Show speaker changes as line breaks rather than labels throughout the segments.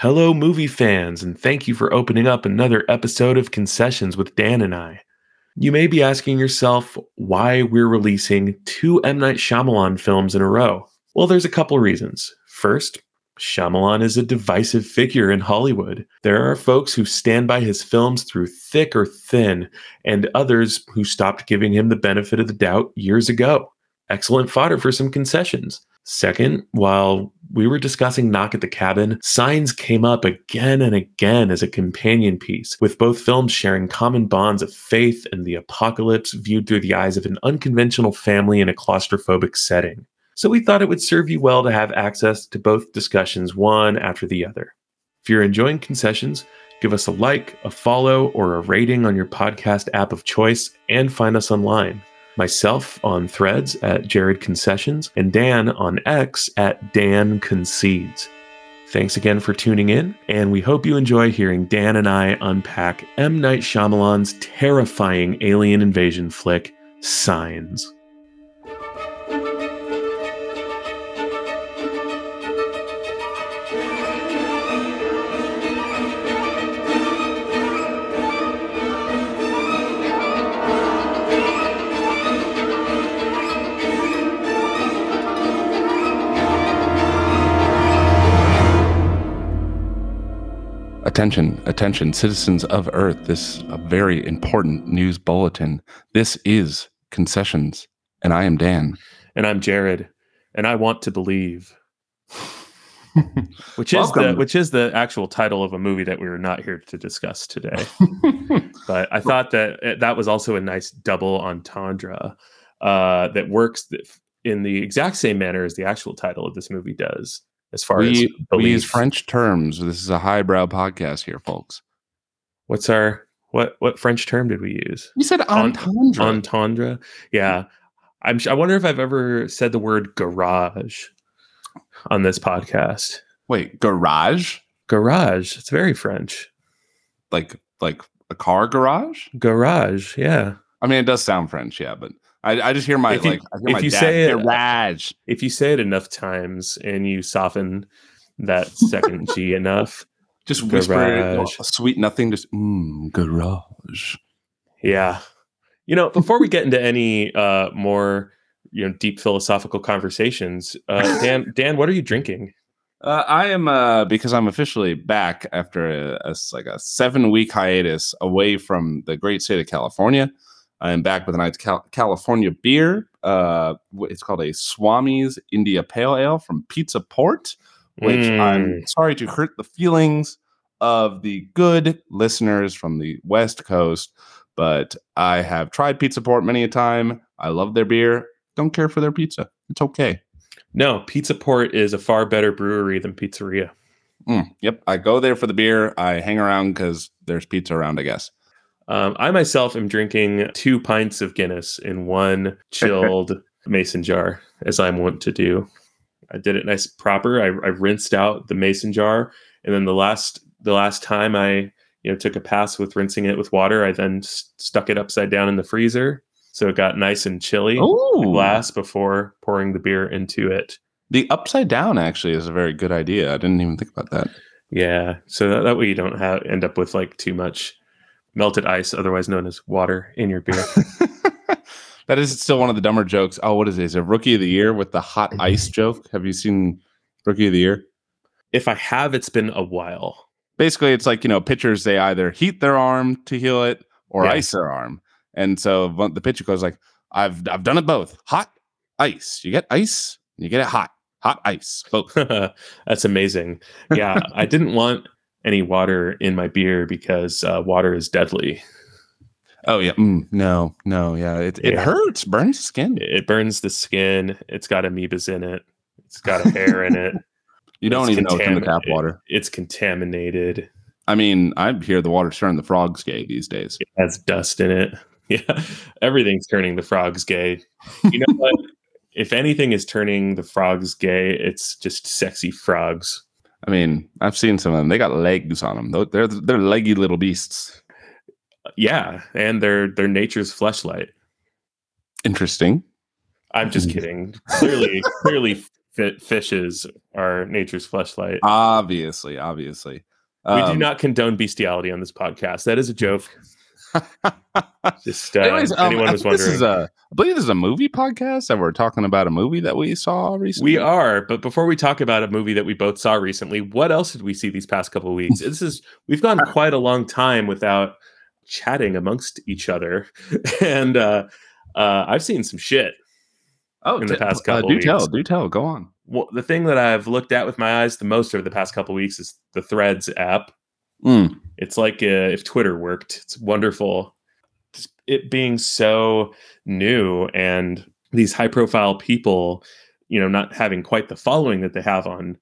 Hello, movie fans, and thank you for opening up another episode of Concessions with Dan and I. You may be asking yourself why we're releasing two M. Night Shyamalan films in a row. Well, there's a couple reasons. First, Shyamalan is a divisive figure in Hollywood. There are folks who stand by his films through thick or thin, and others who stopped giving him the benefit of the doubt years ago. Excellent fodder for some concessions. Second, while we were discussing Knock at the Cabin, Signs came up again and again as a companion piece, with both films sharing common bonds of faith and the apocalypse viewed through the eyes of an unconventional family in a claustrophobic setting. So we thought it would serve you well to have access to both discussions one after the other. If you're enjoying concessions, give us a like, a follow, or a rating on your podcast app of choice, and find us online myself on threads at Jared Concessions, and Dan on X at Dan Concedes. Thanks again for tuning in, and we hope you enjoy hearing Dan and I unpack M. Night Shyamalan's terrifying alien invasion flick, Signs.
Attention, attention, citizens of Earth. This a very important news bulletin. This is Concessions, and I am Dan.
And I'm Jared, and I want to believe. which is the which is the actual title of a movie that we are not here to discuss today. but I thought that eh, that was also a nice double entendre uh, that works in the exact same manner as the actual title of this movie does as far
we,
as
we use French terms. This is a highbrow podcast here, folks.
What's our what what French term did we use?
You said entendre.
Entendre. Yeah. I'm I wonder if I've ever said the word garage on this podcast.
Wait, garage?
Garage. It's very French.
Like like a car garage?
Garage, yeah.
I mean it does sound French, yeah, but I, I just hear my
if you,
like
if
my
you
dad,
say it,
garage.
If you say it enough times and you soften that second G enough,
just whisper it, sweet nothing, just mm, garage.
Yeah, you know. Before we get into any uh, more you know deep philosophical conversations, uh, Dan, Dan, what are you drinking?
Uh, I am uh, because I'm officially back after a, a like a seven week hiatus away from the great state of California. I'm back with a nice Cal- California beer. Uh, it's called a Swami's India Pale Ale from Pizza Port, which mm. I'm sorry to hurt the feelings of the good listeners from the West Coast, but I have tried Pizza Port many a time. I love their beer. Don't care for their pizza. It's okay.
No, Pizza Port is a far better brewery than Pizzeria.
Mm, yep. I go there for the beer. I hang around because there's pizza around, I guess.
Um, I myself am drinking two pints of Guinness in one chilled mason jar, as I'm wont to do. I did it nice proper. I, I rinsed out the mason jar, and then the last the last time I you know took a pass with rinsing it with water, I then st- stuck it upside down in the freezer, so it got nice and chilly glass before pouring the beer into it.
The upside down actually is a very good idea. I didn't even think about that.
Yeah, so that, that way you don't have end up with like too much melted ice, otherwise known as water, in your beer.
that is still one of the dumber jokes. Oh, what is it? Is it Rookie of the Year with the hot ice joke? Have you seen Rookie of the Year?
If I have, it's been a while.
Basically, it's like, you know, pitchers, they either heat their arm to heal it or yeah. ice their arm. And so the pitcher goes like, I've I've done it both. Hot ice. You get ice, you get it hot. Hot ice. Both.
That's amazing. Yeah. I didn't want any water in my beer because uh, water is deadly.
Oh yeah, mm, no, no, yeah, it it yeah. hurts, burns the skin.
It burns the skin. It's got amoebas in it. It's got a hair in it.
You don't it's even contam- know it's in the tap water.
It, it's contaminated.
I mean, I hear the water's turning the frogs gay these days.
It has dust in it. Yeah, everything's turning the frogs gay. You know what? if anything is turning the frogs gay, it's just sexy frogs.
I mean, I've seen some of them. They got legs on them. They're they're leggy little beasts.
Yeah, and they're they're nature's fleshlight.
Interesting.
I'm just kidding. Clearly, clearly, fi- fishes are nature's fleshlight.
Obviously, obviously.
we do
Um,
not condone bestiality on this podcast. That is a joke. Just uh,
Anyways, um,
anyone
I
was
think this is a, I believe this is a movie podcast that we're talking about a movie that we saw recently.
We are, but before we talk about a movie that we both saw recently, what else did we see these past couple of weeks? This is we've gone quite a long time without chatting amongst each other, and uh, uh, I've seen some shit.
oh,
in the past
uh,
couple
do tell, do tell. Go on.
Well, the thing that I've looked at with my eyes the most over the past couple of weeks is the Threads app.
Mm.
It's like uh, if Twitter worked. It's wonderful. It being so new and these high profile people, you know, not having quite the following that they have on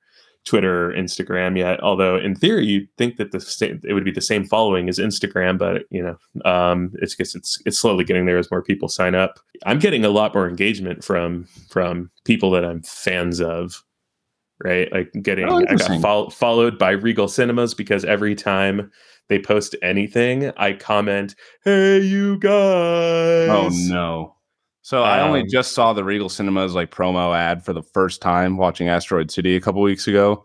Twitter or Instagram yet. Although in theory, you'd think that the sa- it would be the same following as Instagram, but you know, um, it's just it's it's slowly getting there as more people sign up. I'm getting a lot more engagement from from people that I'm fans of. Right, like getting
Oh,
I got fol- followed by Regal Cinemas because every time they post anything, I comment, "Hey, you guys!"
Oh no. So I only
Um,
just saw the Regal Cinemas like promo ad for the first time watching Asteroid City a couple weeks ago.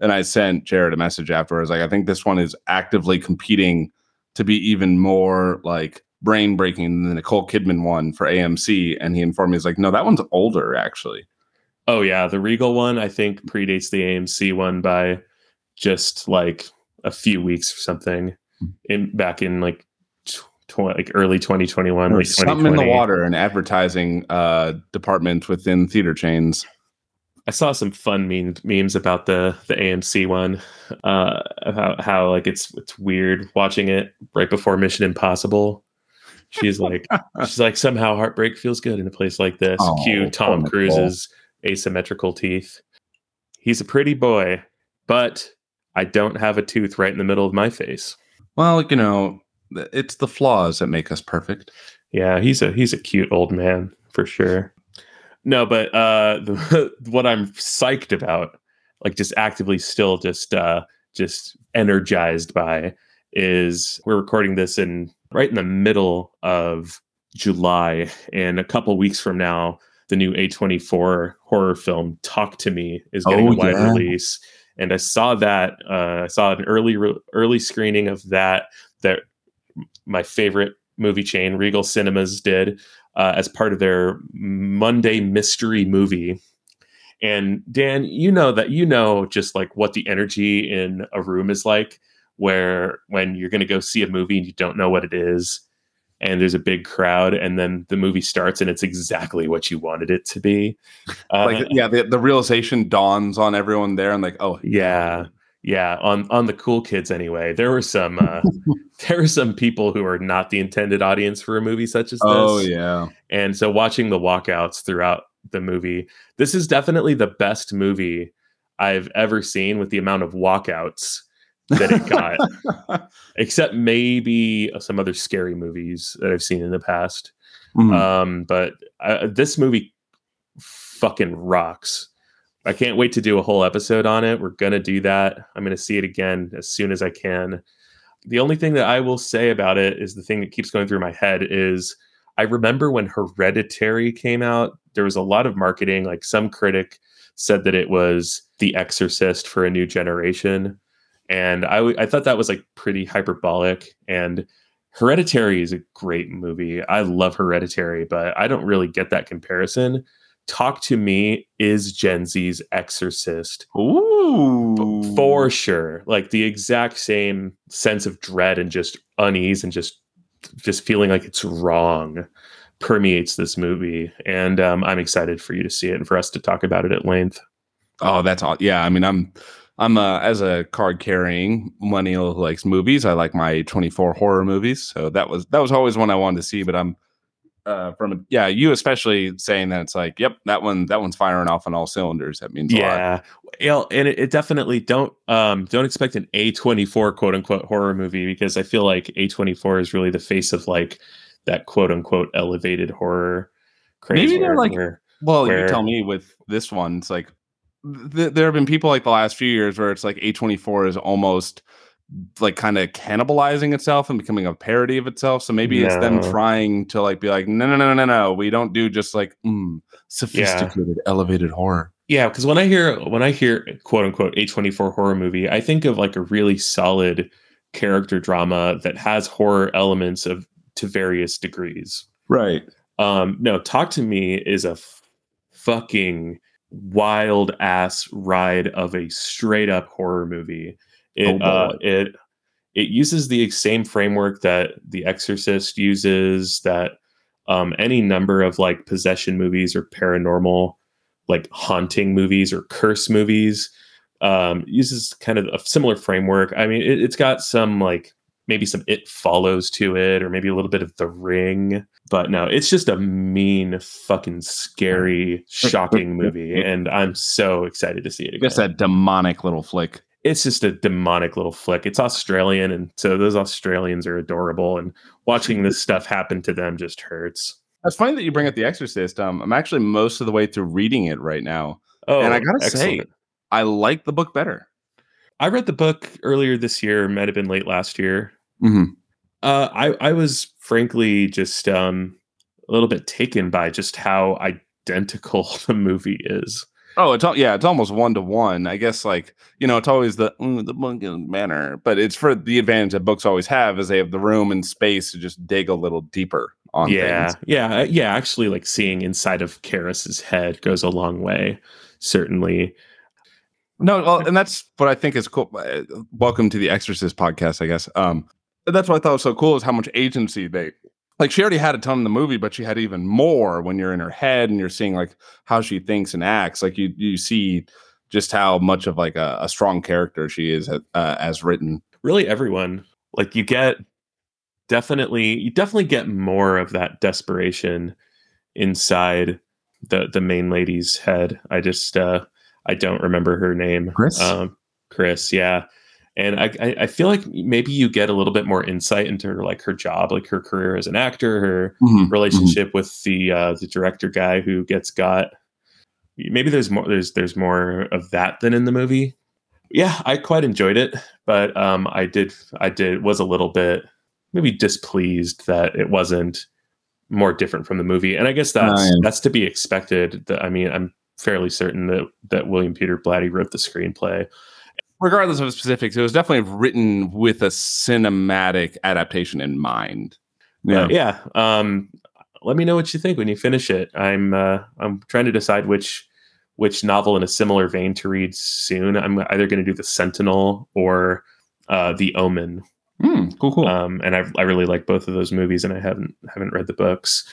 And I sent Jared a message afterwards. Like, I think this one is actively competing to be even more like brain breaking than the Nicole Kidman one for AMC. And he informed me, he's like, no, that one's older actually.
Oh yeah, the Regal one I think predates the AMC one by just like a few weeks or something. In back in like tw- like early 2021, late
There's something in the water and advertising uh, department within theater chains.
I saw some fun meme, memes about the the AMC one. Uh, how how like it's it's weird watching it right before Mission Impossible. She's like she's like somehow heartbreak feels good in a place like this.
Oh,
Cue Tom. Cruise's asymmetrical teeth. He's a pretty boy, but I don't have a tooth right in the middle of my face.
Well, you know, it's the flaws that make us perfect.
Yeah, he's a he's a cute old man for sure. No, but uh the, what I'm psyched about, like just actively still just uh just energized by is we're recording this in right in the middle of July and a couple weeks from now the new A24 horror film Talk to Me is getting
Oh,
a wide
yeah.
release and I saw that uh I saw an early re- early screening of that that my favorite movie chain Regal Cinemas did uh, as part of their Monday mystery movie. And Dan, you know that you know just like what the energy in a room is like, where when you're going to go see a movie and you don't know what it is, and there's a big crowd, and then the movie starts and it's exactly what you wanted it to be. Uh,
like yeah the, the realization dawns on everyone there and like oh
yeah. Yeah on on the cool kids anyway. There were some uh there were some people who are not the intended audience for a movie such as this.
Oh yeah.
And so watching the walkouts throughout the movie this is definitely the best movie i've ever seen with the amount of walkouts that it got. Except maybe some other scary movies that i've seen in the past.
Mhm.
um but uh, this movie fucking rocks. I can't wait to do a whole episode on it. We're gonna do that. I'm gonna see it again as soon as i can. The only thing that i will say about it is the thing that keeps going through my head is i remember when hereditary came out there was a lot of marketing. Like some critic said that it was the exorcist for a new generation and I, w- I thought that was like pretty hyperbolic. And hereditary is a great movie. I love hereditary but i don't really get that comparison. Talk to me is gen z's exorcist.
Ooh.
for sure. Like the exact same sense of dread and just unease and just just feeling like it's wrong permeates this movie. And um, i'm excited for you to see it and for us to talk about it at length.
Oh, that's all. Yeah, I mean, I'm, I'm uh, as a card carrying millennial who likes movies. I like my 24 horror movies, so that was that was always one I wanted to see. But I'm, uh, from yeah, you especially saying that it's like, yep, that one that one's firing off on all cylinders. That means a lot.
yeah yeah and it, it definitely don't um don't expect an a24 quote unquote horror movie because i feel like a24 is really the face of like that quote unquote elevated horror craze
Maybe they're like-
where-
Well,
Where-
you tell me with this one, it's like th- there have been people like the last few years where it's like A24 is almost like kind of cannibalizing itself and becoming a parody of itself. So maybe it's them trying to like be like, no, no, no, no, no, we don't do just like mm, sophisticated, elevated horror.
Yeah, because when I hear when I hear quote unquote A24 horror movie, I think of like a really solid character drama that has horror elements of to various degrees.
Right.
Um, no, Talk to Me is a f- fucking wild ass ride of a straight up horror movie. It
Oh,
uh, it it uses the same framework that The Exorcist uses, that um, any number of like possession movies or paranormal, like haunting movies or curse movies, um, uses kind of a similar framework. I mean, it, it's got some like maybe some It Follows to it, or maybe a little bit of The Ring. But no, it's just a mean, fucking scary, shocking movie, and I'm so excited to see it again
Just that demonic little flick.
it's just a demonic little flick. It's Australian, and so those Australians are adorable. And watching this stuff happen to them just hurts.
It's funny that you bring up The Exorcist. Um, I'm actually most of the way through reading it right now.
Oh,
And I gotta say- I like the book better.
I read the book earlier this year. Might have been late last year.
Mm-hmm.
Uh, I I was frankly just um, a little bit taken by just how identical the movie is.
Oh, it's al- yeah, it's almost one to one. I guess like you know, it's always the mm, the book is better, but it's for the advantage that books always have is they have the room and space to just dig a little deeper on
yeah,
things.
yeah, uh, yeah. Actually, like seeing inside of Karras's head goes a long way. Certainly,
No, well, and that's what I think is cool. Uh, Welcome to the Exorcist podcast, I guess. Um, that's what I thought was so cool is how much agency they like. She already had a ton in the movie, but she had even more when you're in her head and you're seeing like how she thinks and acts. Like you, you see just how much of like a, a strong character she is uh, as written.
really everyone like you get definitely you definitely get more of that desperation inside the the main lady's head i just uh i don't remember her name
Chris?
um chris yeah and I, I feel like maybe you get a little bit more insight into her like her job like her career as an actor her relationship with the uh the director guy who gets got maybe there's more there's there's more of that than in the movie. Yeah i quite enjoyed it but um i did i did was a little bit maybe displeased that it wasn't more different from the movie. And i guess that's
yeah.
that's to be expected. That i mean i'm fairly certain that that william peter blatty wrote the screenplay
Regardless of specifics, it was definitely written with a cinematic adaptation in mind.
yeah. Yeah. Um let me know what you think when you finish it. I'm uh i'm trying to decide which which novel in a similar vein to read soon. I'm either going to do the sentinel or uh the omen.
Hmm, cool, cool.
um and I, I really like both of those movies and i haven't haven't read the books.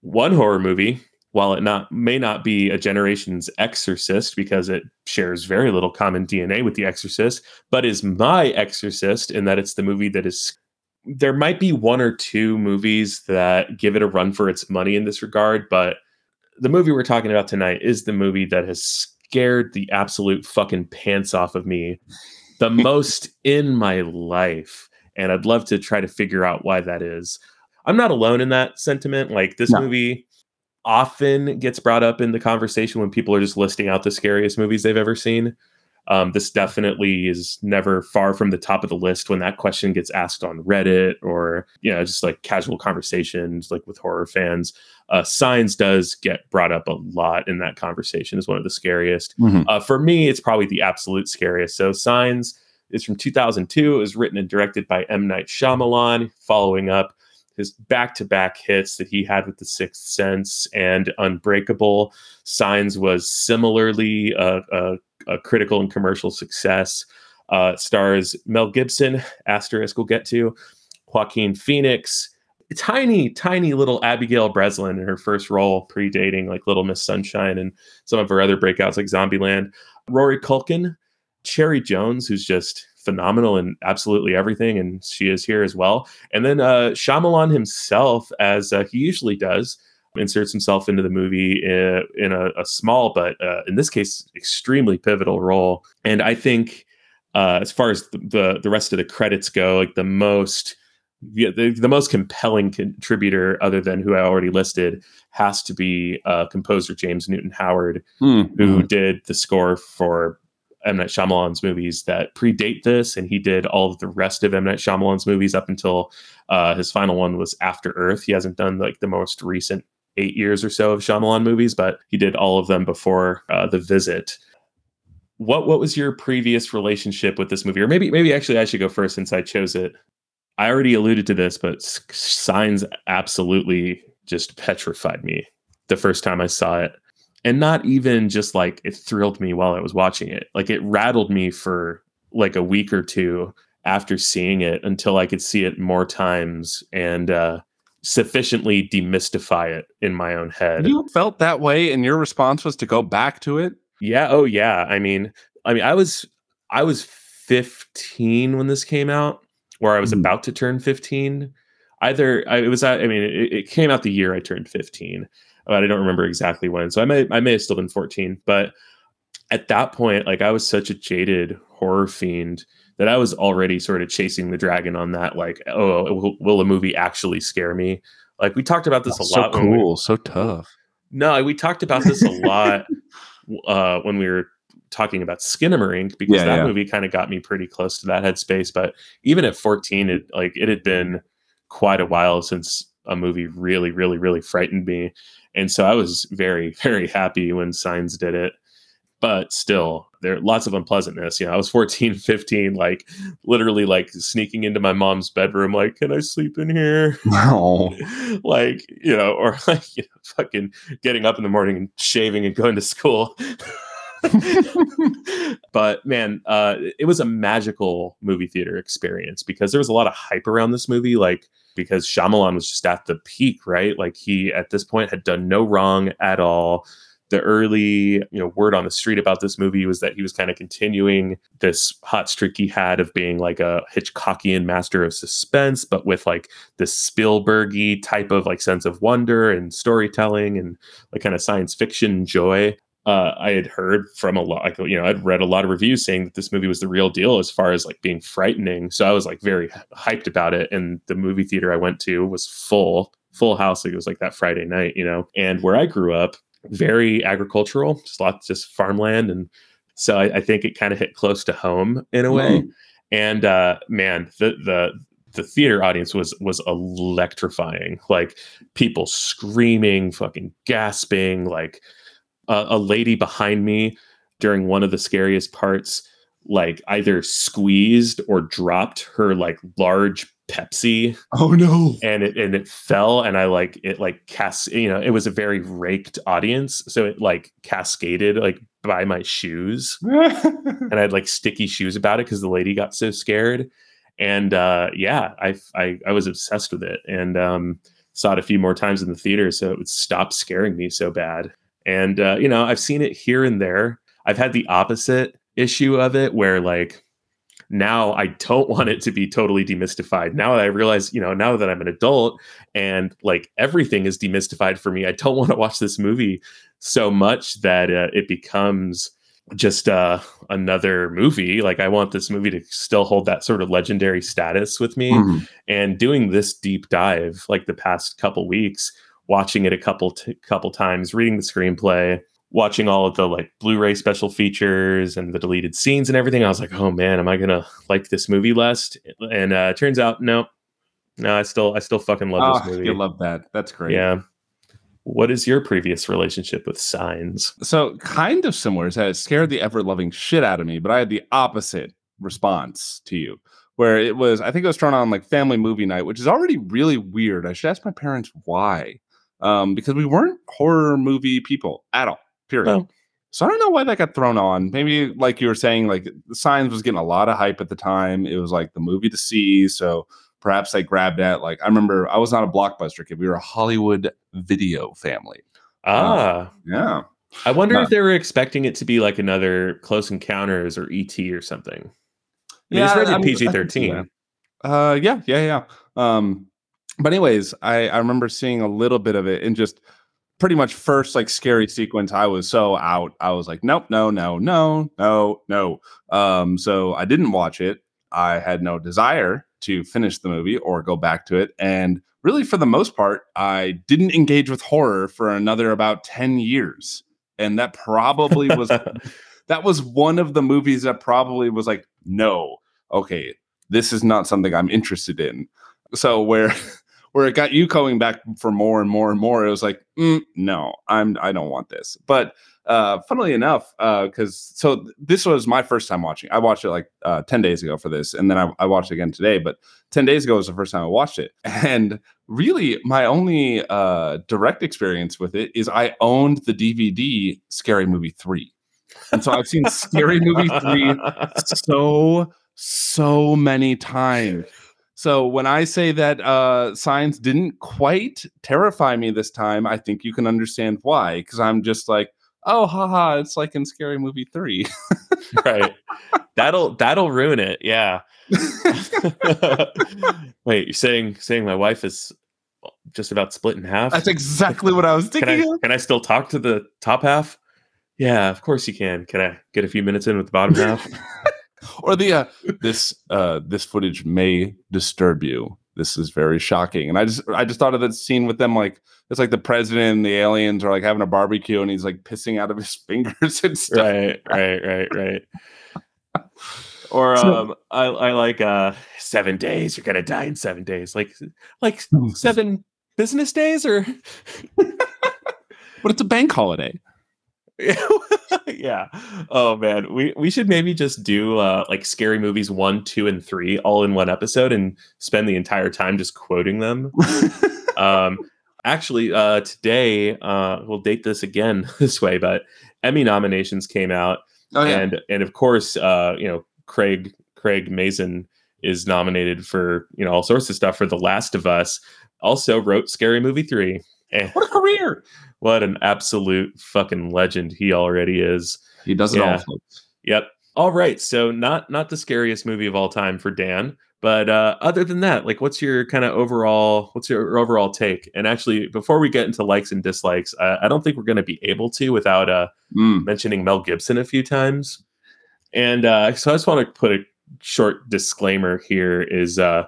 One horror movie while it not may not be a generation's exorcist because it shares very little common dna with the exorcist but is my exorcist in that it's the movie that is there might be one or two movies that give it a run for its money in this regard but the movie we're talking about tonight is the movie that has scared the absolute fucking pants off of me the most in my life and I'd love to try to figure out why that is. I'm not alone in that sentiment. Like this
No.
movie often gets brought up in the conversation when people are just listing out the scariest movies they've ever seen. Um, this definitely is never far from the top of the list when that question gets asked on Reddit or you know just like casual conversations like with horror fans. Uh, Signs does get brought up a lot in that conversation is one of the scariest.
Mhm.
Uh, for me, it's probably the absolute scariest. So Signs is from 2002. It was written and directed by M. Night Shyamalan, following up his back-to-back hits that he had with The Sixth Sense and Unbreakable. Signs was similarly a, a, a critical and commercial success. Uh, stars Mel Gibson, asterisk we'll get to, Joaquin Phoenix, tiny, tiny little Abigail Breslin in her first role, predating like Little Miss Sunshine and some of her other breakouts like Zombieland. Rory Culkin, Cherry Jones, who's just phenomenal in absolutely everything, and she is here as well. And then uh, Shyamalan himself, as uh, he usually does, inserts himself into the movie in, in a, a small, but uh, in this case, extremely pivotal role. And I think, uh, as far as the, the the rest of the credits go, like the most yeah, the, the most compelling contributor, other than who I already listed, has to be uh, composer James Newton Howard,
Hmm,
who did the score for M Night Shyamalan's movies that predate this, and he did all of the rest of M Night Shyamalan's movies up until uh, his final one was After Earth. He hasn't done like the most recent eight years or so of Shyamalan movies, but he did all of them before uh, The Visit. What what was your previous relationship with this movie, or maybe maybe actually I should go first since I chose it. I already alluded to this, but Signs absolutely just petrified me the first time I saw it. And not even just like it thrilled me while I was watching it. Like it rattled me for like a week or two after seeing it until I could see it more times and uh, sufficiently demystify it in my own head.
You felt that way, and your response was to go back to it.
Yeah. Oh, yeah. I mean, I mean, I was I was 15 when this came out, or I was mm. about to turn 15. Either I, it was, I mean, it, it came out the year I turned 15, but I don't remember exactly when. So I may I may have still been 14, but at that point, like I was such a jaded horror fiend that I was already sort of chasing the dragon on that. Like, oh, will, will a movie actually scare me? Like we talked about this That's a lot.
So cool, we, so tough.
No, we talked about this a lot uh, when we were talking about Skinamarink because yeah, that yeah. movie kind of got me pretty close to that headspace. But even at 14, it like it had been quite a while since a movie really, really, really frightened me. And so I was very, very happy when Signs did it. But still there are lots of unpleasantness. You know i was 14 15 like literally like sneaking into my mom's bedroom like can i sleep in here?
No.
Like you know or like you know, fucking getting up in the morning and shaving and going to school. But man uh it was a magical movie theater experience because there was a lot of hype around this movie. Like because Shyamalan was just at the peak right like he at this point had done no wrong at all the early you know word on the street about this movie was that he was kind of continuing this hot streak he had of being like a Hitchcockian master of suspense, but with like this Spielbergy type of like sense of wonder and storytelling and like kind of science fiction joy. Uh, I had heard from a lot, like, you know, I'd read a lot of reviews saying that this movie was the real deal as far as like being frightening. So I was like very hyped about it. And the movie theater I went to was full, full house. Like it was like that Friday night, you know. And where I grew up, very agricultural, just lots just farmland, and so I, I think it kind of hit close to home in a way. Mm. And uh, man, the the the theater audience was was electrifying. Like people screaming, fucking gasping. Like uh, a lady behind me during one of the scariest parts, like either squeezed or dropped her like large Pepsi.
Oh no.
And it and it fell and I like it like cast you know, it was a very raked audience. So it like cascaded like by my shoes. and I had like sticky shoes about it because the lady got so scared. And uh yeah, I I I was obsessed with it and um saw it a few more times in the theater so it would stop scaring me so bad. And uh, you know, I've seen it here and there. I've had the opposite issue of it where like now I don't want it to be totally demystified. Now that I realize, you know, now that I'm an adult and like everything is demystified for me, I don't want to watch this movie so much that uh, it becomes just uh, another movie. Like I want this movie to still hold that sort of legendary status with me. Mm-hmm. And doing this deep dive, like the past couple weeks, watching it a couple t- couple times, reading the screenplay, watching all of the like Blu-ray special features and the deleted scenes and everything, I was like, oh man, am I gonna like this movie less? And uh, turns out, no, no, I still, I still fucking love oh, this movie.
You love that. That's great.
Yeah. What is your previous relationship with signs?
So kind of similar. Is that it scared the ever loving shit out of me, but I had the opposite response to you, where it was, I think it was thrown on like family movie night, which is already really weird. I should ask my parents why. Um, because we weren't horror movie people at all period. Oh. So I don't know why that got thrown on. Maybe like you were saying, like the Signs was getting a lot of hype at the time. It was like the movie to see, so perhaps they grabbed at. Like I remember, I was not a blockbuster kid. We were a Hollywood video family.
Ah,
uh, yeah.
I wonder uh, if they were expecting it to be like another Close Encounters or ET or something. I mean, yeah, it's rated PG thirteen.
Uh, yeah, yeah, yeah. Um, but anyways, I I remember seeing a little bit of it and just pretty much first like scary sequence i was so out. I was like nope no no no no no. Um so i didn't watch it. I had no desire to finish the movie or go back to it. And really for the most part i didn't engage with horror for another about 10 years. And that probably was that was one of the movies that probably was like no okay this is not something i'm interested in so where where it got you going back for more and more and more. It was like, mm, no, I'm I don't want this. But uh, funnily enough, because uh, so this was my first time watching. I watched it like uh, ten days ago for this, and then I, I, watched it again today. But ten days ago was the first time I watched it, and really my only uh, direct experience with it is I owned the DVD Scary Movie three, and so I've seen Scary Movie three so so many times. So when I say that uh, signs didn't quite terrify me this time, I think you can understand why. Because I'm just like, oh haha it's like in scary movie 3
right. That'll that'll ruin it yeah. Wait you're saying saying my wife is just about split in half?
That's exactly what i was thinking
can I, can I still talk to the top half? Yeah of course you can. Can i get a few minutes in with the bottom half
or the uh, this uh this footage may disturb you this is very shocking. And I just I just thought of that scene with them like it's like the president and the aliens are like having a barbecue and he's like pissing out of his fingers and stuff.
Right, right, right, right. or um I, I like uh seven days, you're gonna die in seven days. Like like seven business days or
but it's a bank holiday.
yeah. Oh man, we we should maybe just do uh, like scary movies one, two, and three all in one episode and spend the entire time just quoting them. um, actually, uh, today uh, we'll date this again this way, but Emmy nominations came out, oh, yeah. and and of course, uh, you know, Craig Craig Mazin is nominated for you know all sorts of stuff for The Last of Us. Also wrote Scary Movie three.
Eh. What a career!
What an absolute fucking legend he already is.
He does it yeah. all. Folks.
Yep. All right. So not not the scariest movie of all time for Dan, but uh, other than that, like, what's your kind of overall? What's your overall take? And actually, before we get into likes and dislikes, uh, I don't think we're going to be able to without uh, mm. mentioning Mel Gibson a few times. And uh, so I just want to put a short disclaimer here: is uh,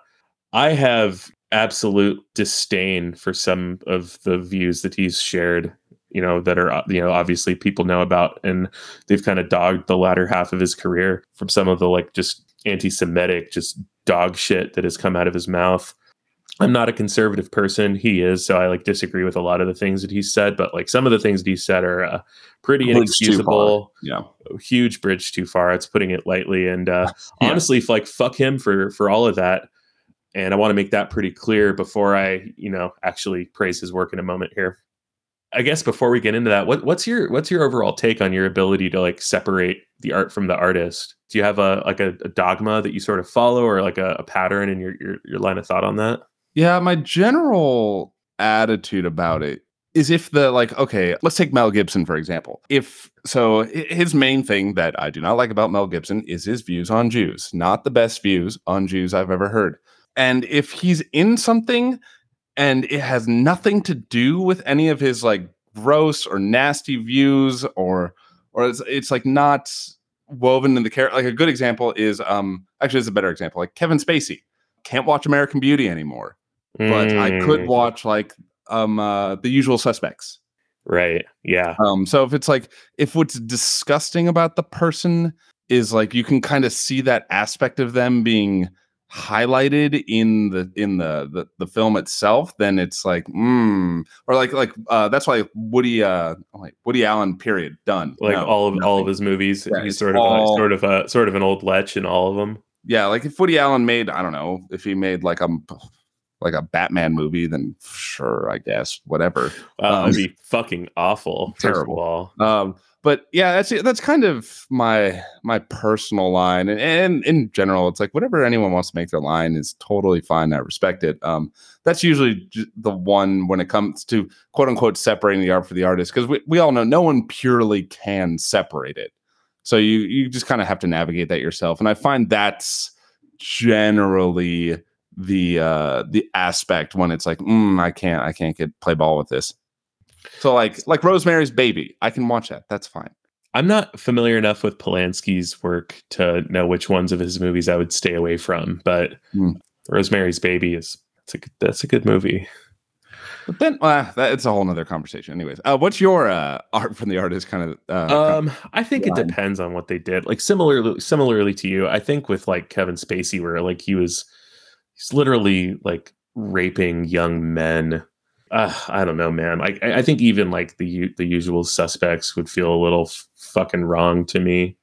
I have absolute disdain for some of the views that he's shared you know that are you know obviously people know about and they've kind of dogged the latter half of his career from some of the like just anti-semitic just dog shit that has come out of his mouth. I'm not a conservative person. He is so i like disagree with a lot of the things that he said but like some of the things that he said are uh, pretty inexcusable.
Yeah.
Huge bridge too far. It's putting it lightly and uh, yeah. honestly like fuck him for for all of that and I want to make that pretty clear before I, you know, actually praise his work in a moment here. I guess before we get into that, what, what's your what's your overall take on your ability to like separate the art from the artist? Do you have a like a, a dogma that you sort of follow, or like a, a pattern in your, your your line of thought on that?
Yeah, my general attitude about it is if the like okay let's take mel gibson for example if so his main thing that i do not like about mel gibson is his views on jews not the best views on jews i've ever heard and if he's in something and it has nothing to do with any of his like gross or nasty views or or it's, it's like not woven in the character like a good example is um actually it's a better example like kevin spacey can't watch american beauty anymore mm. but i could mm. watch like um uh the usual suspects
right yeah
um so if it's like if what's disgusting about the person is like you can kind of see that aspect of them being highlighted in the in the the, the film itself, then it's like mm, or like like uh, that's why Woody uh like Woody Allen period done
like no, all of nothing. all of his movies. Yeah, he's sort of a, sort of a sort of an old lech in all of them.
Yeah, like if Woody Allen made I don't know if he made like a like a Batman movie, then sure, I guess whatever.
Wow, um, that'd be fucking awful. Terrible.
Um, but yeah, that's that's kind of my my personal line, and, and in general, it's like whatever anyone wants to make their line is totally fine. I respect it. Um, that's usually the one when it comes to quote unquote separating the art for the artist, because we, we all know no one purely can separate it. So you you just kind of have to navigate that yourself, and I find that's generally the uh the aspect when it's like mm, I can't I can't get play ball with this. So like like Rosemary's Baby, I can watch that. That's fine.
I'm not familiar enough with Polanski's work to know which ones of his movies I would stay away from, but mm. Rosemary's Baby is that's a that's a good movie.
But then uh, that's a whole nother conversation. Anyways, uh, what's your uh, art from the artist kind of?
Uh, um, I think line? it depends on what they did. Like similarly, similarly to you, I think with like Kevin Spacey, where like he was, he's literally like raping young men. Uh, I don't know, man. Like I, I think even like the the usual suspects would feel a little f- fucking wrong to me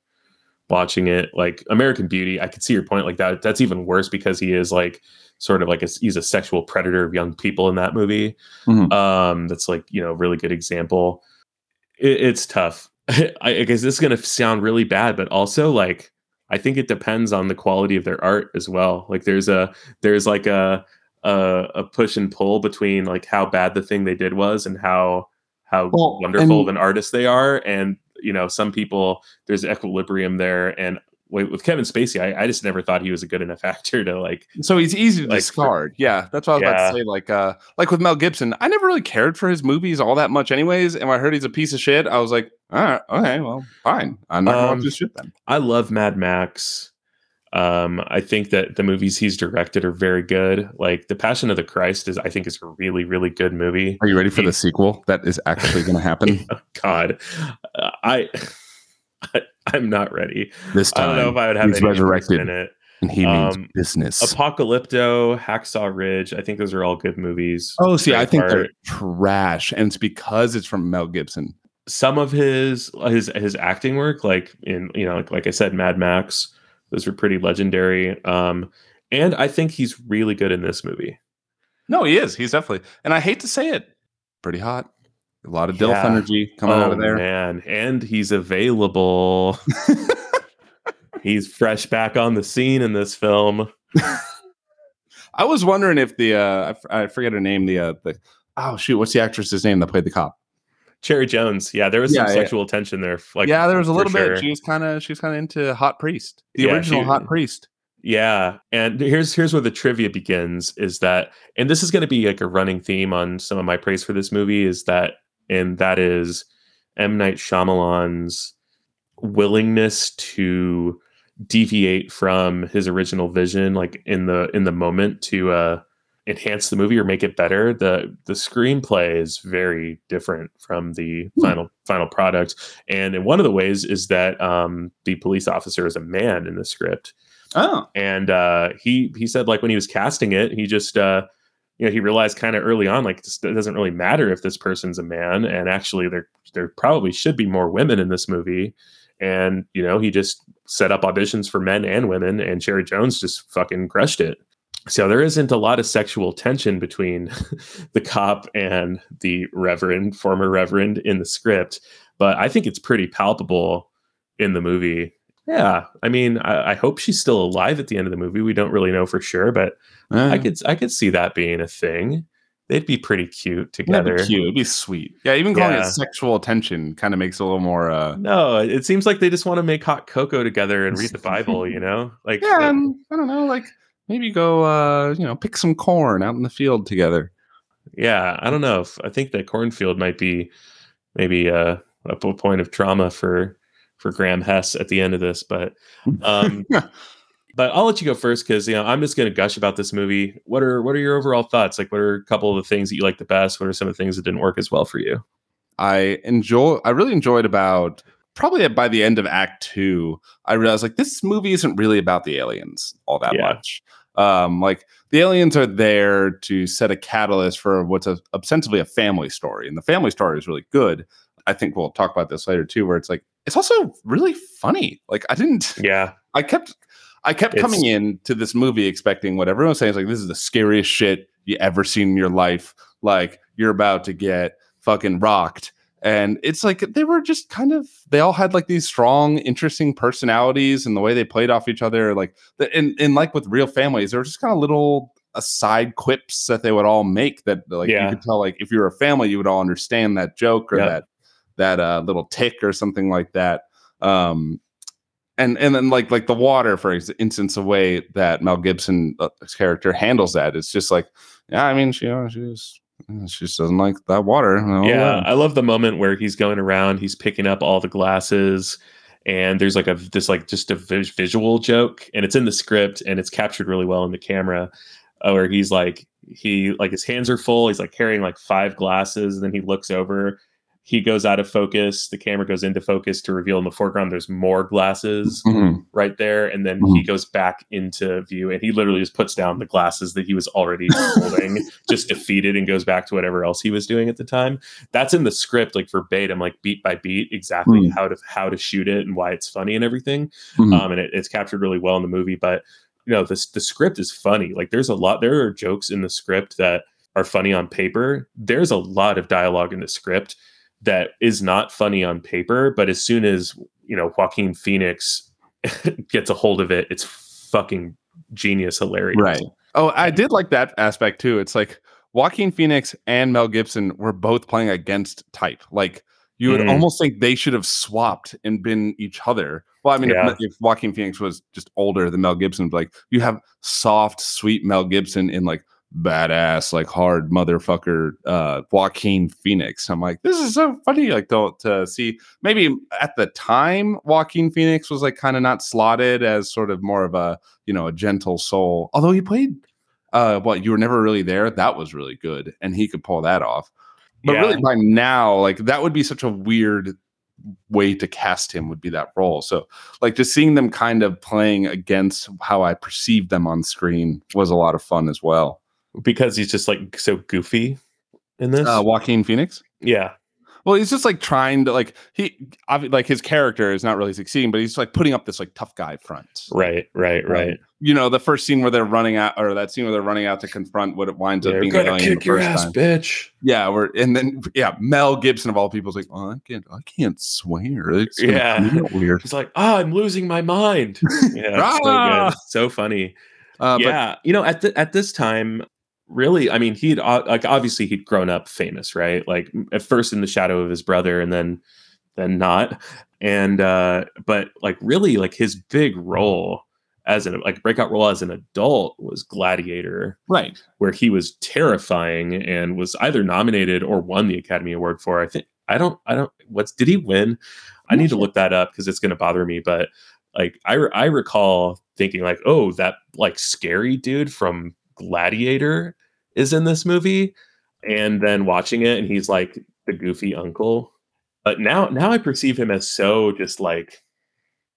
watching it. Like American Beauty, I could see your point. Like that, that's even worse because he is like sort of like a, he's a sexual predator of young people in that movie.
Mhm.
Um, that's like you know really good example. It, it's tough. I, I guess this is gonna sound really bad, but also like I think it depends on the quality of their art as well. Like there's a there's like a a, a push and pull between like how bad the thing they did was and how how
Well,
wonderful of an artist they are. And you know, some people there's equilibrium there. And with, with Kevin Spacey, I, I just never thought he was a good enough actor to like.
So he's easy to
Like, for-
discard. yeah, that's what I was about to say. Like, uh, like with Mel Gibson, I never really cared for his movies all that much, anyways. And when I heard he's a piece of shit, I was like, all right, okay, well, fine. I'm not gonna
Um,
watch this shit then.
I love Mad Max. Um, I think that the movies he's directed are very good. Like The Passion of the Christ is, I think, is a really, really good movie.
Are you ready for
he-
the sequel that is actually going to happen
Oh, God, Uh, I, I, I'm not ready.
this time, I
don't know if I would have
he's
any
resurrected.
in it.
and he means
Um,
business.
Apocalypto, Hacksaw Ridge. I think those are all good movies.
oh, see, I think
Braveheart.
they're trash, and it's because it's from Mel Gibson.
some of his his his acting work, like in you know, like, like I said, Mad Max, those are pretty legendary. Um, and I think he's really good in this movie.
No, he is. He's definitely, and I hate to say it, pretty hot. A lot of DILF
Yeah.
energy coming out of there.
Oh, man, and he's available. he's fresh back on the scene in this film.
I was wondering if the uh, I, f- I forget her name. The uh, the oh shoot, what's the actress's name that played the cop?
Cherry Jones, yeah, there was some
Yeah, yeah.
sexual tension there. Like,
yeah, there was a little
sure.
bit. She was kind of she was kind of into Hot Priest, the
Yeah,
original
she-
Hot Priest.
Yeah, and here's here's where the trivia begins is that and this is going to be like a running theme on some of my praise for this movie is that and that is M Night Shyamalan's willingness to deviate from his original vision like in the in the moment to uh enhance the movie or make it better the the screenplay is very different from the
Hmm.
final final product. And in one of the ways is that um the police officer is a man in the script.
Oh,
and uh, he he said like when he was casting it, he just uh, you know he realized kind of early on like it doesn't really matter if this person's a man, and actually there there probably should be more women in this movie, and you know he just set up auditions for men and women, and Cherry Jones just fucking crushed it. So there isn't a lot of sexual tension between the cop and the reverend, former reverend, in the script, but I think it's pretty palpable in the movie. Yeah, I mean, I, I hope she's still alive at the end of the movie. We don't really know for sure, but I
Eh,
could I could see that being a thing. They'd be pretty cute together.
be cute. It'd be sweet. Yeah, even calling
Yeah.
it sexual attention kind of makes it a little more. uh
No, it seems like they just want to make hot cocoa together and read the Bible. You know, like
Yeah, and I don't know, like maybe go, uh you know, pick some corn out in the field together.
yeah. I don't know. If, I think that cornfield might be maybe uh, a point of trauma for for Graham Hess at the end of this, but um, but I'll let you go first because you know I'm just going to gush about this movie. What are what are your overall thoughts? Like, what are a couple of the things that you like the best? What are some of the things that didn't work as well for you?
I enjoy. I really enjoyed about probably by the end of Act Two. I realized like this movie isn't really about the aliens all that
Yeah.
much. Um, like the aliens are there to set a catalyst for what's a, ostensibly a family story, and the family story is really good. I think we'll talk about this later too, where it's like it's also really funny. Like I didn't.
Yeah,
I kept I kept
It's-
coming in to this movie expecting what everyone's saying is like this is the scariest shit you ever seen in your life. Like you're about to get fucking rocked. And it's like they were just kind of they all had like these strong, interesting personalities and the way they played off each other. Like and, and like with real families, there were just kind of little aside quips that they would all make that like
Yeah.
you could tell like if you're a family, you would all understand that joke or
Yep.
that that uh little tick or something like that. Um and and then like like the water for instance the way that mel gibson uh, character handles that it's just like yeah i mean she uh, she just she just doesn't like that water
yeah. I love the moment where he's going around, he's picking up all the glasses, and there's like a this like just a vis- visual joke, and it's in the script, and it's captured really well in the camera, uh, where he's like he like his hands are full, he's like carrying like five glasses, and then he looks over. He goes out of focus. The camera goes into focus to reveal in the foreground there's more glasses
Mhm.
right there, and then he goes back into view, and he literally just puts down the glasses that he was already holding, just defeated, and goes back to whatever else he was doing at the time. That's in the script, like verbatim, like beat by beat, exactly
Hmm.
how to how to shoot it and why it's funny and everything
Mhm.
um, and it, it's captured really well in the movie. But you know, this the script is funny. Like, there's a lot. There are jokes in the script that are funny on paper. There's a lot of dialogue in the script that is not funny on paper, but as soon as you know Joaquin Phoenix gets a hold of it, it's fucking genius, hilarious.
Right. Oh, I did like that aspect too. It's like Joaquin Phoenix and Mel Gibson were both playing against type. Like you would
Mm.
almost think they should have swapped and been each other. Well, I mean,
Yeah.
if, if Joaquin Phoenix was just older than Mel Gibson, like you have soft, sweet Mel Gibson in like badass, like hard motherfucker uh Joaquin Phoenix. I'm like, this is so funny. Like to, to see maybe at the time Joaquin Phoenix was like kind of not slotted as sort of more of a you know a gentle soul. Although he played uh what you were never really there, that was really good, and he could pull that off. But
Yeah.
really by now, like that would be such a weird way to cast him would be that role. So like just seeing them kind of playing against how I perceived them on screen was a lot of fun as well.
Because he's just like so goofy in this.
Uh, Joaquin Phoenix.
yeah,
Well, he's just like trying to like he like his character is not really succeeding, but he's like putting up this like tough guy front.
right, right, right.
You know, the first scene where they're running out, or that scene where they're running out to confront what it winds up being.
gonna kick
the
your ass,
time.
bitch.
Yeah, we're and then yeah, Mel Gibson of all people is like, oh, I can't, I can't swear. It's
Yeah.
weird.
He's like, ah, I'm losing my mind. Yeah, so
Ah!
so funny.
Uh, but
yeah, you know, at the, at this time, really, I mean, he'd uh, like obviously he'd grown up famous, right? Like at first in the shadow of his brother, and then then not. And uh, but like really, like his big role as an like breakout role as an adult was Gladiator,
right,
where he was terrifying and was either nominated or won the Academy Award for. I think I don't I don't what's did he win? I need to look that up because it's going to bother me. But like I I recall thinking like, oh, that like scary dude from Gladiator is in this movie, and then watching it and he's like the goofy uncle. But now now I perceive him as so just like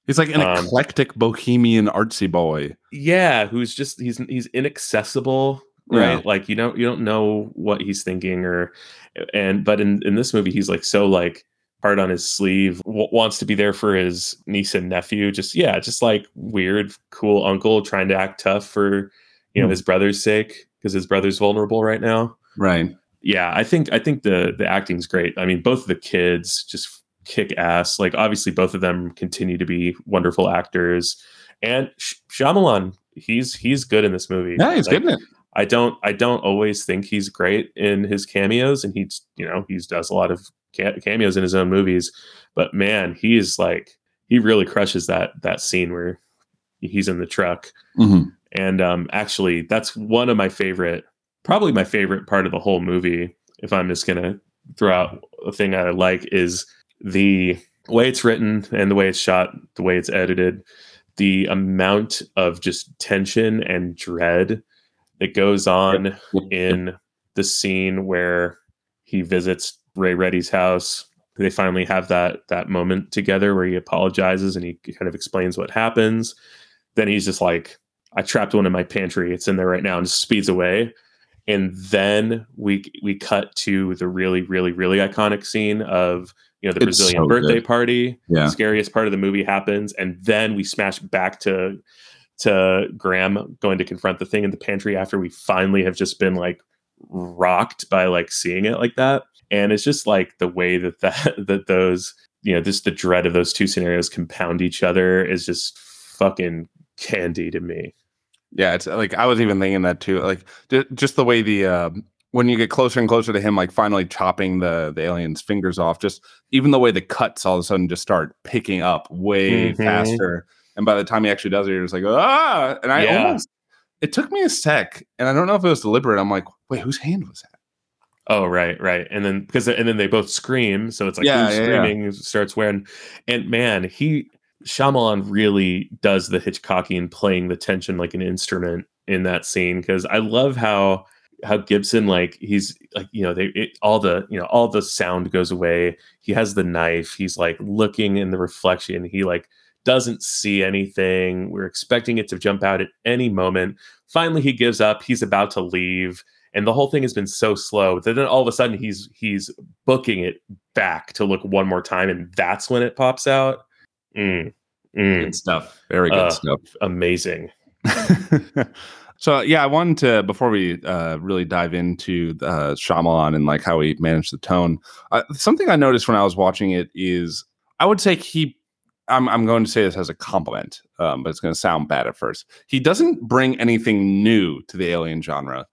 he's like an
Um,
eclectic bohemian artsy boy.
yeah, who's just he's he's inaccessible, right?
Yeah.
Like you don't you don't know what he's thinking or and but in in this movie he's like so like hard on his sleeve, w- wants to be there for his niece and nephew. Just yeah, just like weird, cool uncle trying to act tough for you know his brother's sake because his brother's vulnerable right now.
Right.
Yeah, I think I think the the acting's great. I mean, both of the kids just kick ass. Like obviously, both of them continue to be wonderful actors, and Sh- Shyamalan, he's he's good in this movie.
Yeah, he's
Like,
getting it.
I don't I don't always think he's great in his cameos, and he's you know he does a lot of ca- cameos in his own movies, but man, he is like he really crushes that that scene where he's in the truck.
Mhm.
And um, actually, that's one of my favorite, probably my favorite part of the whole movie. If I'm just gonna throw out a thing I like, is the way it's written and the way it's shot, the way it's edited, the amount of just tension and dread that goes on in the scene where he visits Ray Reddy's house. They finally have that that moment together where he apologizes and he kind of explains what happens. Then he's just like, I trapped one in my pantry. It's in there right now, and just speeds away. And then we we cut to the really, really, really iconic scene of you know the
It's
Brazilian
so
birthday
good.
party.
Yeah.
Scariest part of the movie happens, and then we smash back to to Graham going to confront the thing in the pantry after we finally have just been like rocked by like seeing it like that. And it's just like the way that that that those you know just the dread of those two scenarios compound each other is just fucking candy to me.
Yeah, it's like I was even thinking that too. Like just the way the uh, when you get closer and closer to him, like finally chopping the the alien's fingers off. Just even the way the cuts all of a sudden just start picking up way
Mhm.
faster. And by the time he actually does it, you're just like ah. And I
Yeah.
almost it took me a sec, and I don't know if it was deliberate. I'm like, wait, whose hand was that?
Oh right, right, and then because and then they both scream, so it's like
Yeah,
who's
yeah, yeah.
screaming starts wearing, and man, he Shyamalan really does the Hitchcockian playing the tension like an instrument in that scene because I love how how Gibson like he's like you know they it, all the you know all the sound goes away. He has the knife. He's like looking in the reflection. He like doesn't see anything. We're expecting it to jump out at any moment. Finally, he gives up. He's about to leave, and the whole thing has been so slow that then all of a sudden he's he's booking it back to look one more time, and that's when it pops out. Mm, mm,
Good stuff. Very good
Uh,
stuff.
amazing.
so yeah, I wanted to before we uh, really dive into uh, Shyamalan and like how he managed the tone. Uh, something I noticed when I was watching it is I would say he. I'm I'm going to say this as a compliment, um, but it's going to sound bad at first. He doesn't bring anything new to the alien genre.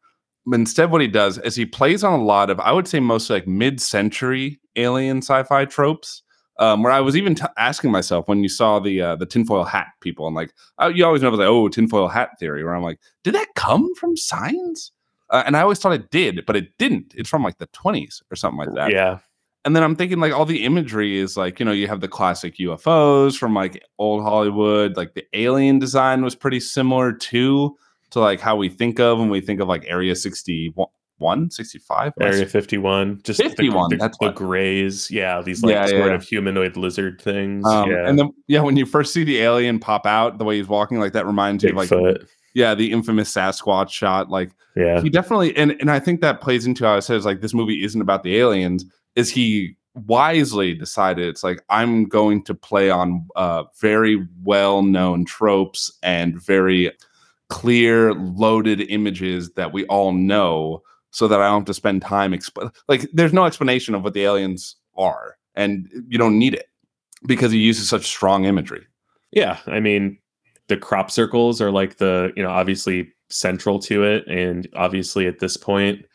But instead, what he does is he plays on a lot of, I would say, mostly like mid-century alien sci-fi tropes. Um, where I was even t- asking myself when you saw the uh, the tinfoil hat people, and like uh, you always know like oh tinfoil hat theory, where I'm like, did that come from Signs? Uh, and I always thought it did, but it didn't. It's from like the 20s or something like that.
Yeah,
And then I'm thinking like all the imagery is like you know you have the classic UFOs from like old Hollywood, like the alien design was pretty similar too to like how we think of when we think of like Area 61, 65.
Area 51, just
51,
the,
that's
the
what-
grays. Yeah, these like
Yeah,
sort
yeah.
of humanoid lizard things.
Um,
yeah,
And then yeah, when you first see the alien pop out, the way he's walking, like that reminds you of like yeah, the infamous Sasquatch shot. Like
yeah,
he definitely and and I think that plays into how it says like this movie isn't about the aliens. Is he wisely decided it's like I'm going to play on uh, very well known tropes and very clear loaded images that we all know, so that I don't have to spend time exp- like there's no explanation of what the aliens are, and you don't need it because he uses such strong imagery.
yeah. I mean, the crop circles are like the you know obviously central to it, and obviously at this point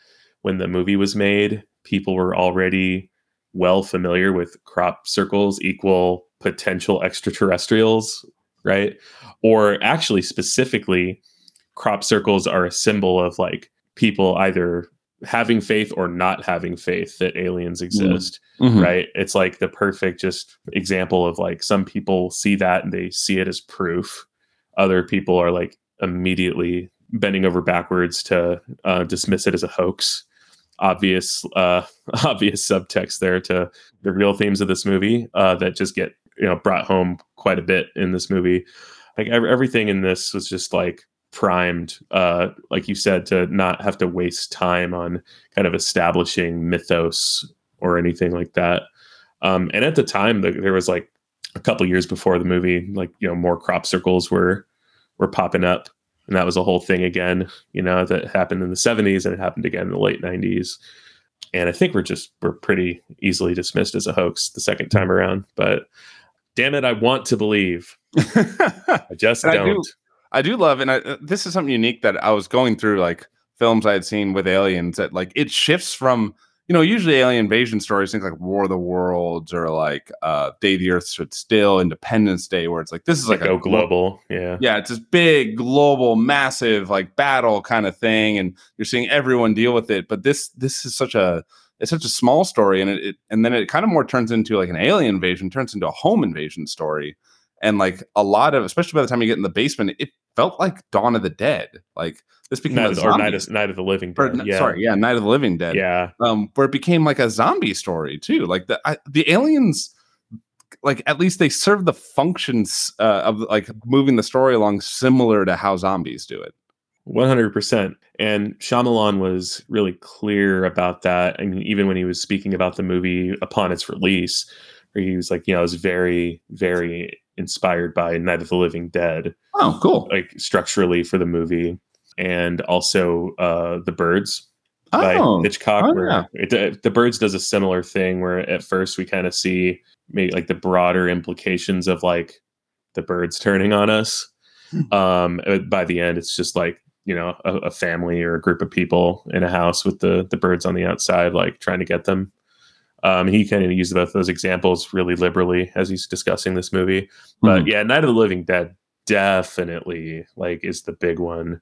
when the movie was made, people were already well familiar with crop circles equal potential extraterrestrials, right? Or actually, specifically, crop circles are a symbol of like people either having faith or not having faith that aliens exist, right? It's like the perfect just example of like some people see that and they see it as proof. Other people are like immediately bending over backwards to uh, dismiss it as a hoax. Obvious, uh, obvious subtext there to the real themes of this movie uh, that just get you know brought home quite a bit in this movie. Like ev- everything in this was just like primed, uh, like you said, to not have to waste time on kind of establishing mythos or anything like that. Um, and at the time, the, there was like a couple years before the movie, like you know, more crop circles were were popping up, and that was a whole thing again. You know, that happened in the '70s and it happened again in the late '90s. And I think we're just we're pretty easily dismissed as a hoax the second time around. But damn it, I want to believe. I just
And I do-
don't.
I do love, and I, uh, this is something unique that I was going through, like films I had seen with aliens. That like it shifts from, you know, usually alien invasion stories, things like War of the Worlds or like uh, Day the Earth Stood Still, Independence Day, where it's like this is like
like
a
global. Yeah.
Yeah, it's this big, global, massive, like battle kind of thing, and you're seeing everyone deal with it. But this, this is such a, it's such a small story, and it, it and then it kind of more turns into like an alien invasion, turns into a home invasion story, and like a lot of, especially by the time you get in the basement, it felt like Dawn of the Dead. Like this became
Night
a
of, the- or Night of, Night of the Living
or,
Dead. yeah.
sorry, yeah, Night of the Living Dead
Yeah.
um, where it became like a zombie story too. Like the I, the aliens, like at least they serve the functions uh, of like moving the story along similar to how zombies do it.
One hundred percent. And Shyamalan was really clear about that. I mean, even when he was speaking about the movie upon its release, where he was like, you know, I was very, very inspired by Night of the Living Dead,
Oh, cool.
like structurally for the movie, and also uh, The Birds by
Oh,
Hitchcock.
oh,
where
yeah.
it, the Birds does a similar thing, where at first we kind of see maybe like the broader implications of like the birds turning on us.
Hmm.
Um, uh, by the end, it's just like you know a, a family or a group of people in a house with the the birds on the outside, like trying to get them. Um, he kind of used both those examples really liberally as he's discussing this movie. But
Mhm.
yeah, Night of the Living Dead definitely like is the big one,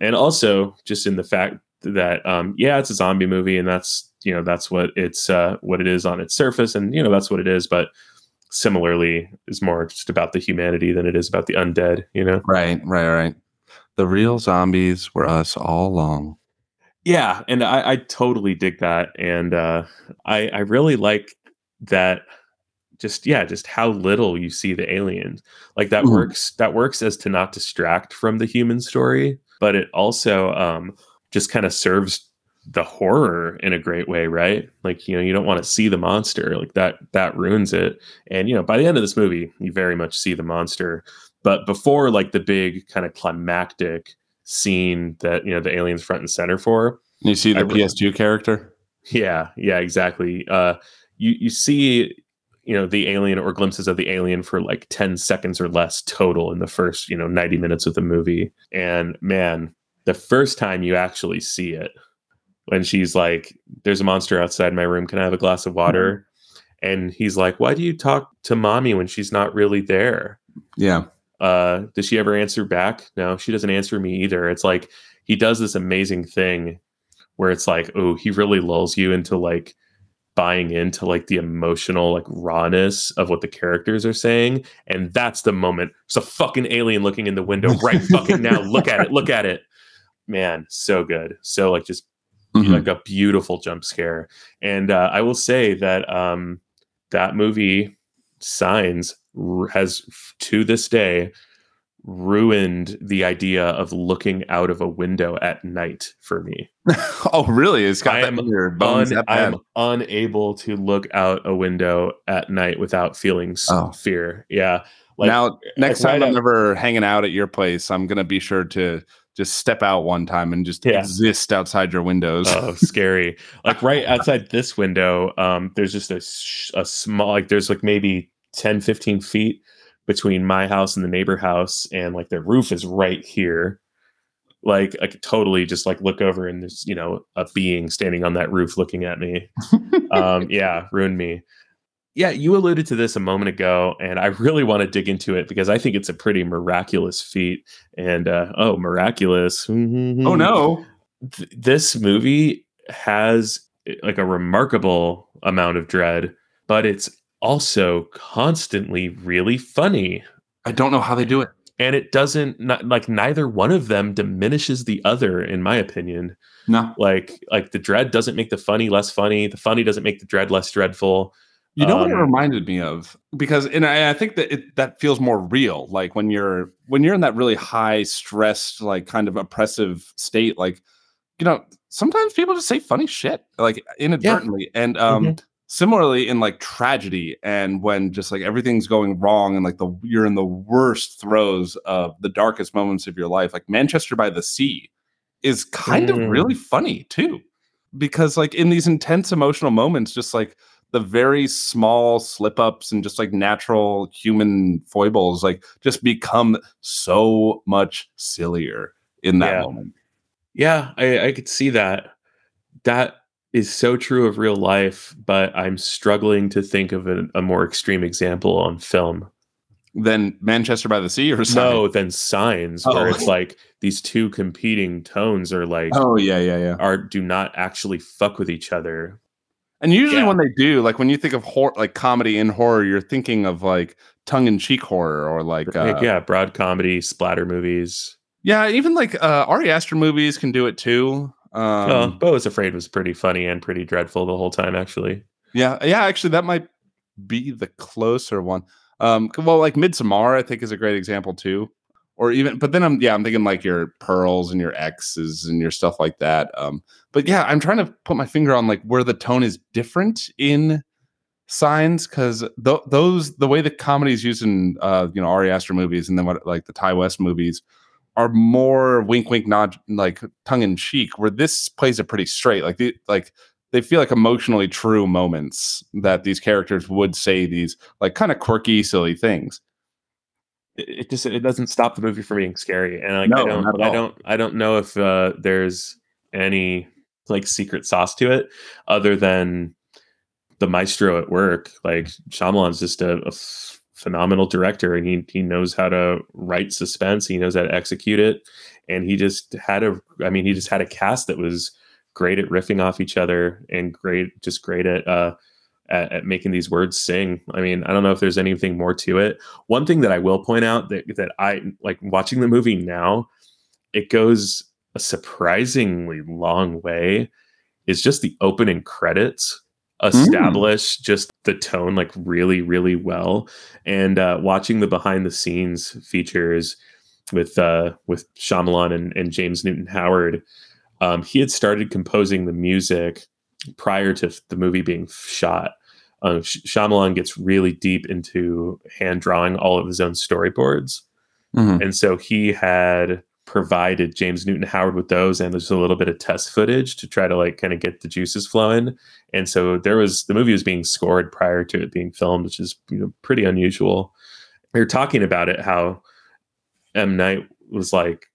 and also just in the fact that um, yeah, it's a zombie movie, and that's you know that's what it's uh, what it is on its surface, and you know that's what it is, but similarly is more just about the humanity than it is about the undead. You know.
right, right, right. The real zombies were us all along.
Yeah, and I, I totally dig that, and uh, I I really like that. Just yeah, just how little you see the aliens. Like that
Mhm.
works. That works as to not distract from the human story, but it also um, just kind of serves the horror in a great way, right? Like you know, you don't want to see the monster. Like that that ruins it. And you know, by the end of this movie, you very much see the monster. But before like the big kind of climactic scene that you know the aliens front and center for,
You see the
I
PS2 character?
yeah, yeah, exactly. Uh, you you see, you know, the alien or glimpses of the alien for like ten seconds or less total in the first, you know, ninety minutes of the movie. And man, the first time you actually see it, when she's like, "There's a monster outside my room. Can I have a glass of water?" And he's like, "Why do you talk to mommy when she's not really there?"
Yeah.
Uh does she ever answer back? No she doesn't answer me either. It's like he does this amazing thing where it's like oh he really lulls you into like buying into like the emotional like rawness of what the characters are saying. And that's the moment. It's a fucking alien looking in the window right fucking now. Look at it. Look at it. Man so good. So like just
Mhm.
like a beautiful jump scare. And uh, I will say that um, that movie, Signs, has to this day ruined the idea of looking out of a window at night for me.
oh, really? It's got
I
that
am
in your bones
Un- I am unable to look out a window at night without feeling
Oh.
fear. Yeah. Like,
now, next time I'm ever hanging out at your place, I'm gonna be sure to just step out one time and just
Yeah.
exist outside your windows.
oh scary like right outside this window um there's just a, sh- a small like there's like maybe 10 15 feet between my house and the neighbor house and like the roof is right here. Like i could totally just like look over and there's you know a being standing on that roof looking at me. Um yeah ruined me. Yeah you alluded to this a moment ago and i really want to dig into it because i think it's a pretty miraculous feat and uh oh miraculous.
Oh no!
th- this movie has like a remarkable amount of dread, but it's also constantly really funny.
I don't know how they do it.
And it doesn't not, like neither one of them diminishes the other, in my opinion.
No,
Like like the dread doesn't make the funny less funny. The funny doesn't make the dread less dreadful.
you know what it
Um,
reminded me of because, and I, I think that it, that feels more real. Like when you're when you're in that really high stressed, like kind of oppressive state, like you know, sometimes people just say funny shit, like inadvertently, and um.
Mhm.
Similarly in like tragedy and when just like everything's going wrong and like the you're in the worst throes of the darkest moments of your life like manchester by the sea is kind of
Mm.
really funny too because like in these intense emotional moments just like the very small slip ups and just like natural human foibles like just become so much sillier in that
Yeah.
moment
Yeah, I, I could see that. That is so true of real life, but I'm struggling to think of a, a more extreme example on film.
Than manchester by the sea or something?
No, than signs where
Oh.
it's like these two competing tones are like
oh yeah yeah yeah
are do not actually fuck with each other.
And usually
Yeah.
when they do, like when you think of horror, like comedy in horror, you're thinking of like tongue-in-cheek horror or like, uh,
yeah, broad comedy, splatter movies.
yeah, even like uh, Ari Aster movies can do it too. Um,
oh, Beau Is Afraid was pretty funny and pretty dreadful the whole time, actually.
yeah, yeah, actually, that might be the closer one. Um, well, like Midsommar, I think is a great example too. Or even, but then I'm yeah, I'm thinking like your pearls and your X's and your stuff like that. Um, but yeah, I'm trying to put my finger on like where the tone is different in signs because th- those the way the comedy is used in uh you know Ari Aster movies and then what like the Ti West movies are more wink wink nod like tongue in cheek where this plays it pretty straight like the like they feel like emotionally true moments that these characters would say these like kind of quirky silly things
It, it just it doesn't stop the movie from being scary, and like,
No,
I don't, I don't, I don't know if uh, there's any like secret sauce to it other than the maestro at work. Like Shyamalan's just a, a f- phenomenal director, and he he knows how to write suspense. He knows how to execute it, and he just had a. I mean, he just had a cast that was great at riffing off each other and great, just great at uh, at, at making these words sing. I mean, I don't know if there's anything more to it. One thing that I will point out that that I like watching the movie now, it goes a surprisingly long way is just the opening credits establish mm. just the tone like really really well. And uh watching the behind the scenes features with uh with Shyamalan and, and James Newton Howard um he had started composing the music prior to the movie being shot. Uh, Shyamalan gets really deep into hand drawing all of his own storyboards. Mm-hmm. and so he had provided James Newton Howard with those and there's a little bit of test footage to try to like kind of get the juices flowing. And so there was the movie was being scored prior to it being filmed, which is you know pretty unusual. We were talking about it how M Night was like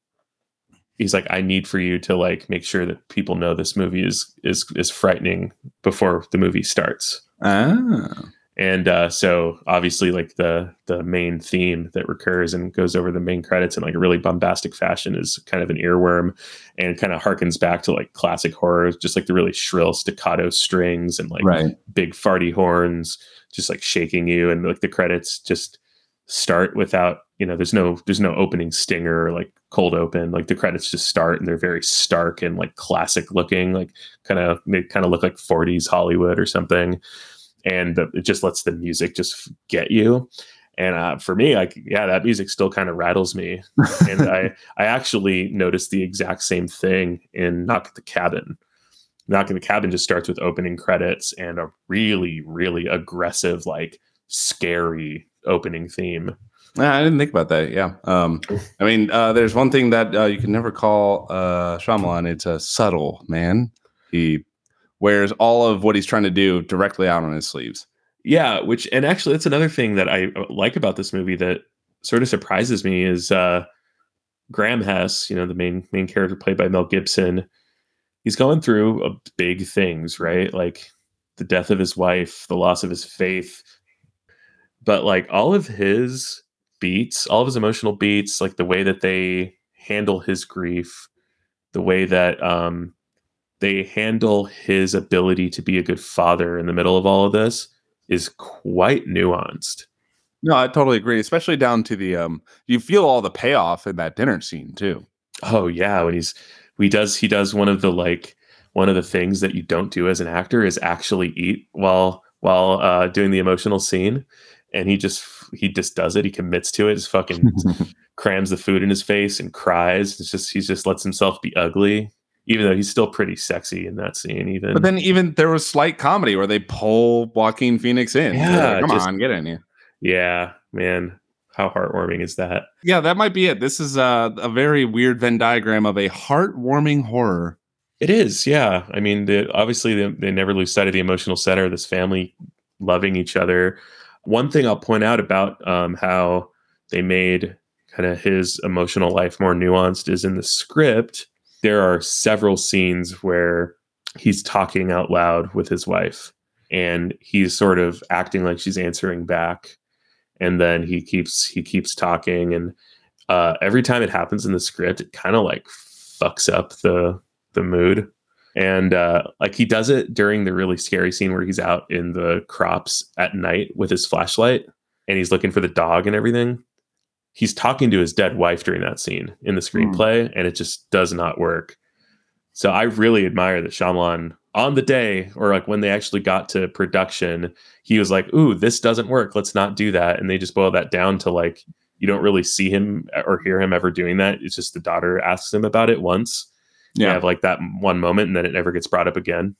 he's like I need for you to like make sure that people know this movie is is is frightening before the movie starts.
Ah
and uh, so obviously like the the main theme that recurs and goes over the main credits in like a really bombastic fashion is kind of an earworm and kind of harkens back to like classic horror just like the really shrill staccato strings and like
right.
big farty horns just like shaking you. And like the credits just start without you know there's no there's no opening stinger or like cold open. Like the credits just start and they're very stark and like classic looking like kind of they kind of look like 40s hollywood or something and the, it just lets the music just get you. And uh, for me, like, yeah, that music still kind of rattles me. and I, I actually noticed the exact same thing in Knock at the Cabin. Knock at the Cabin just starts with opening credits and a really, really aggressive, like scary opening theme.
I didn't think about that. Yeah. Um, I mean, uh, there's one thing that uh, you can never call uh, Shyamalan. It's a subtle man. He wears all of what he's trying to do directly out on his sleeves.
Yeah, which and actually that's another thing that I uh, like about this movie that sort of surprises me is uh Graham Hess, you know, the main main character played by Mel Gibson. He's going through uh, big things, right? Like the death of his wife, the loss of his faith. But like all of his beats, all of his emotional beats, like the way that they handle his grief, the way that um they handle his ability to be a good father in the middle of all of this is quite nuanced.
No, I totally agree, especially down to the um you feel all the payoff in that dinner scene too.
Oh yeah, when he's he does he does one of the like one of the things that you don't do as an actor is actually eat while while uh doing the emotional scene and he just he just does it he commits to it just fucking crams the food in his face and cries it's just he just lets himself be ugly even though he's still pretty sexy in that scene. Even
but then even there was slight comedy where they pull Joaquin Phoenix in.
Yeah,
like, come just, on, get in here.
Yeah, man, how heartwarming is that?
Yeah, that might be it. This is a, a very weird Venn diagram of a heartwarming horror.
It is, yeah. I mean, the, obviously they, they never lose sight of the emotional center. Of this family loving each other. One thing I'll point out about um, how they made kind of his emotional life more nuanced is in the script there are several scenes where he's talking out loud with his wife and he's sort of acting like she's answering back. And then he keeps he keeps talking and uh, every time it happens in the script it kind of like fucks up the the mood. And uh, like he does it during the really scary scene where he's out in the crops at night with his flashlight and he's looking for the dog and everything he's talking to his dead wife during that scene in the hmm. screenplay, mm. and it just does not work. So I really admire that Shyamalan on the day or like when they actually got to production, he was like, "Ooh, this doesn't work. Let's not do that." And they just boil that down to like you don't really see him or hear him ever doing that. It's just the daughter asks him about it once. Yeah, you have like that one moment, and then it never gets brought up again.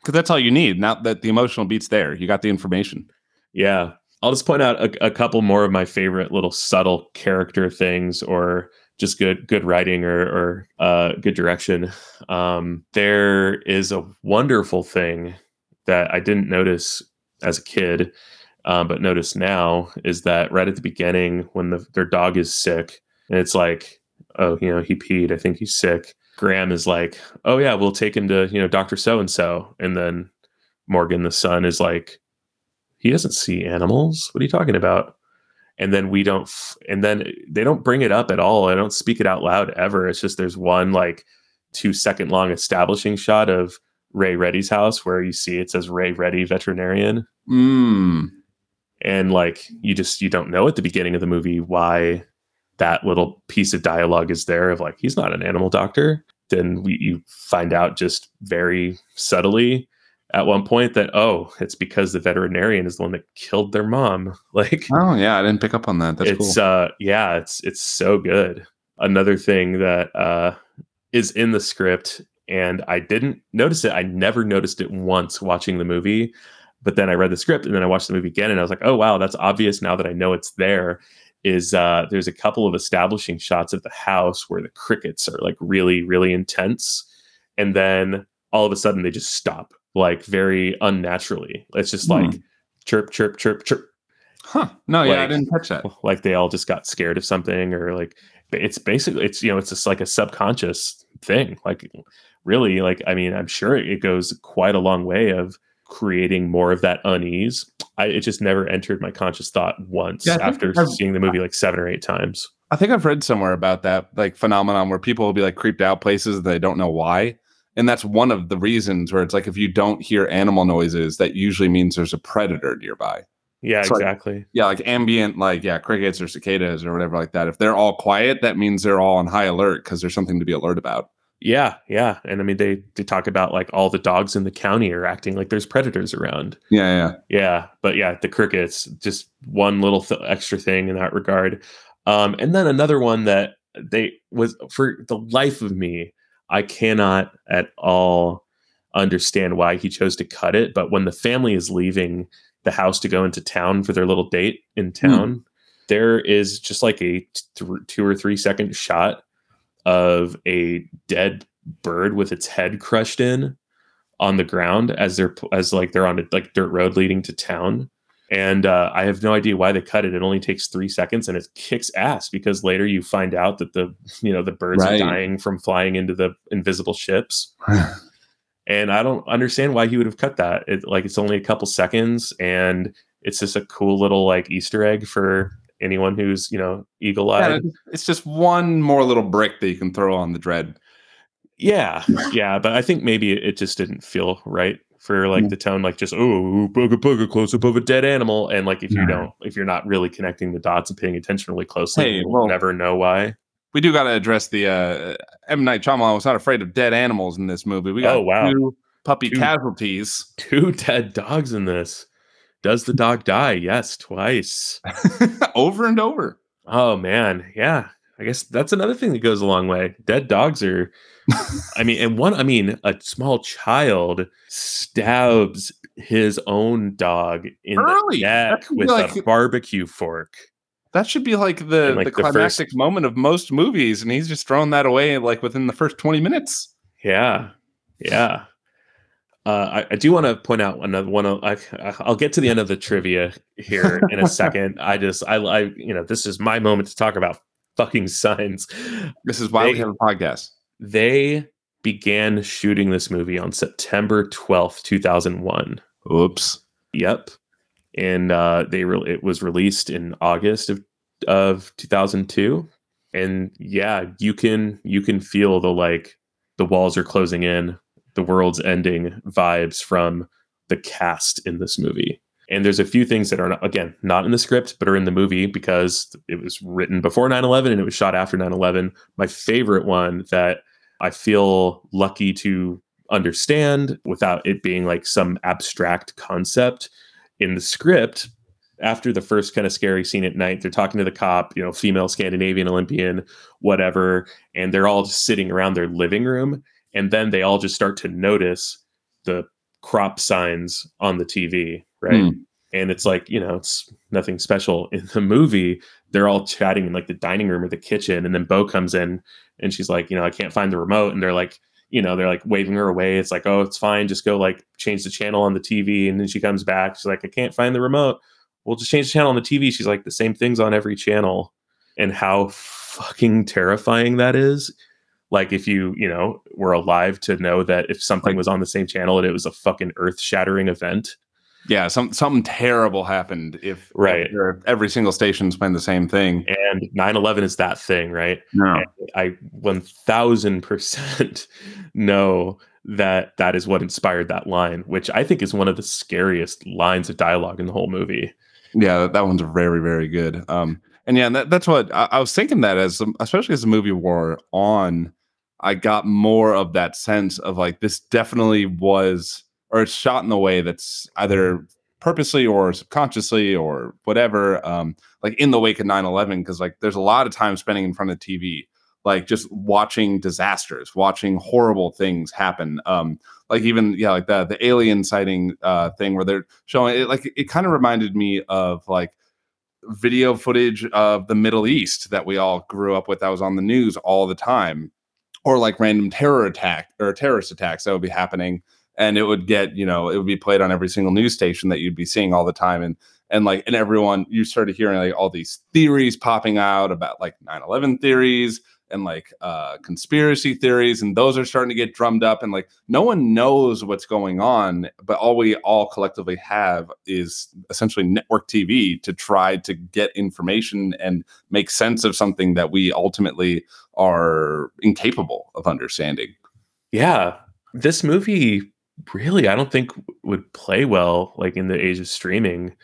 Because that's all you need. Now that the emotional beats there, you got the information.
Yeah, I'll just point out a, a, couple more of my favorite little subtle character things or just good good writing or, or uh, good direction. Um, there is a wonderful thing that I didn't notice as a kid, um, but notice now is that right at the beginning when the, their dog is sick and it's like, oh, you know, he peed. I think he's sick. Graham is like, oh yeah, we'll take him to you know Doctor So and So, and then Morgan the son is like he doesn't see animals. What are you talking about? And then we don't, and then they don't bring it up at all. I don't speak it out loud ever. It's just there's one like two second long establishing shot of Ray Reddy's house where you see it says Ray Reddy veterinarian.
Mm.
And like you just you don't know at the beginning of the movie why that little piece of dialogue is there of like he's not an animal doctor then we, you find out just very subtly at one point that oh it's because the veterinarian is the one that killed their mom. Like
oh yeah i didn't pick up on that. That's
it's
cool.
uh yeah it's it's so good. Another thing that uh is in the script and i didn't notice it. I never noticed it once watching the movie but then i read the script and then i watched the movie again and i was like oh wow that's obvious now that i know it's there is uh there's a couple of establishing shots of the house where the crickets are like really really intense and then all of a sudden they just stop like very unnaturally. It's just
Hmm.
like chirp chirp chirp chirp.
Huh. No yeah i didn't catch that.
like they all just got scared of something or like it's basically it's you know it's just like a subconscious thing. Like really like i mean i'm sure it goes quite a long way of creating more of that unease. I it just never entered my conscious thought once
Yeah,
after
I've-
seeing the movie like seven or eight times.
I think I've read somewhere about that like phenomenon where people will be like creeped out places they don't know why. And that's one of the reasons where it's like if you don't hear animal noises, that usually means there's a predator nearby.
yeah
like-
exactly
Yeah, like ambient, like yeah, crickets or cicadas or whatever like that. If they're all quiet, that means they're all on high alert because there's something to be alert about.
yeah yeah and i mean they they talk about like all the dogs in the county are acting like there's predators around
Yeah, yeah.
Yeah, but yeah, the crickets, just one little th- extra thing in that regard. Um, and then another one that they was for the life of me, I cannot at all understand why he chose to cut it. But when the family is leaving the house to go into town for their little date in hmm. town, there is just like a th- two or three second shot of a dead bird with its head crushed in on the ground as they're as like they're on a like dirt road leading to town and uh, i have no idea why they cut it. It only takes three seconds and it kicks ass because later you find out that the you know the birds
Right.
are dying from flying into the invisible ships. And i don't understand why he would have cut that. It, like it's only a couple seconds and it's just a cool little like easter egg for anyone who's you know eagle-eyed
it's- it's just one more little brick that you can throw on the dread.
Yeah, yeah, but I think maybe it just didn't feel right for like
Mm.
the tone, like just oh, booga booga, close up of a dead animal, and like if you
Yeah.
don't, if you're not really connecting the dots and paying attention really closely,
Hey,
you'll
well-
never know why.
We do got to address the uh, M Night Shyamalan was not afraid of dead animals in this movie. We got
Oh, wow.
two puppy
Two.
casualties.
Two dead dogs in this. Does the dog die? Yes, twice.
over and over.
Oh man, yeah. I guess that's another thing that goes a long way. Dead dogs are. I mean, and one. I mean, a small child stabs his own dog in
Early.
the neck with a barbecue fork.
That should be like the,
like,
the
the first-
climactic moment of most movies, and he's just throwing that away like within the first 20 minutes.
Yeah, yeah. Uh, I, I do want to point out another one. I, I'll get to the end of the trivia here in a second. I just, I, I, you know, this is my moment to talk about fucking signs.
This is why we have a podcast.
They began shooting this movie on September twelfth, two thousand one.
Oops.
Yep, and uh, they re- it was released in August of of two thousand two. And yeah, you can you can feel the like the walls are closing in, the world's ending vibes from the cast in this movie. And there's a few things that are not, again not in the script, but are in the movie because it was written before 9/11 and it was shot after 9/11. My favorite one that I feel lucky to understand without it being like some abstract concept in the script after the first kind of scary scene at night they're talking to the cop you know female scandinavian olympian whatever and they're all just sitting around their living room and then they all just start to notice the crop signs on the tv right?
Hmm.
and it's like you know it's nothing special in the movie. They're all chatting in like the dining room or the kitchen and then bo comes in and she's like you know i can't find the remote and they're like you know they're like waving her away. It's like oh it's fine. Just go like change the channel on the tv and then she comes back. She's like i can't find the remote. We'll just change the channel on the tv she's like the same things on every channel. And how fucking terrifying that is like if you you know were alive to know that if something
Like-
was on the same channel and it was a fucking earth-shattering event
Yeah, some something terrible happened if
Right.
if every single station's playing the same thing.
and 9-11 is that thing right
No.
I 1000% know that that is what inspired that line, which I think is one of the scariest lines of dialogue in the whole movie.
Yeah, that, that one's very, very good. Um, and yeah, that, that's what I, I was thinking that as, especially as the movie wore on, I got more of that sense of like this definitely was or it's shot in a way that's either purposely or subconsciously or whatever um like in the wake of 9-11 because like there's a lot of time spending in front of tv like just watching disasters watching horrible things happen um like even yeah like the the alien sighting uh thing where they're showing it like it kind of reminded me of like video footage of the middle east that we all grew up with that was on the news all the time or like random terror attack or terrorist attacks that would be happening and it would get you know it would be played on every single news station that you'd be seeing all the time and and like and everyone you started hearing like all these theories popping out about like 9-11 theories and like uh conspiracy theories and those are starting to get drummed up and like no one knows what's going on but all we all collectively have is essentially network tv to try to get information and make sense of something that we ultimately are incapable of understanding
Yeah. This movie really I don't think would play well like in the age of streaming.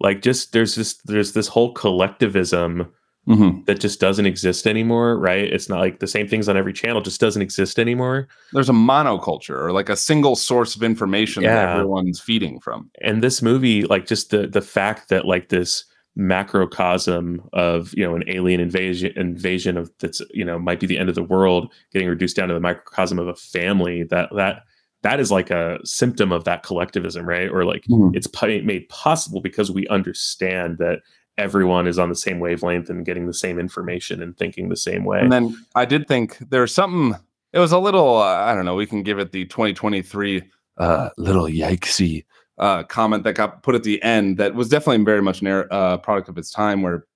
Like just there's this there's this whole collectivism
Mhm.
that just doesn't exist anymore, right? It's not like the same things on every channel just doesn't exist anymore.
there's a monoculture or like a single source of information that everyone's feeding from
and this movie like just the the fact that like this macrocosm of you know an alien invasion invasion of that's you know might be the end of the world getting reduced down to the microcosm of a family that that that is like a symptom of that collectivism right or like
Mhm.
it's made possible because we understand that everyone is on the same wavelength and getting the same information and thinking the same way
And then I did think there's something. It was a little. Uh, I don't know. We can give it the 2023 uh, little yikesy uh, comment that got put at the end. That was definitely very much a uh, product of its time. Where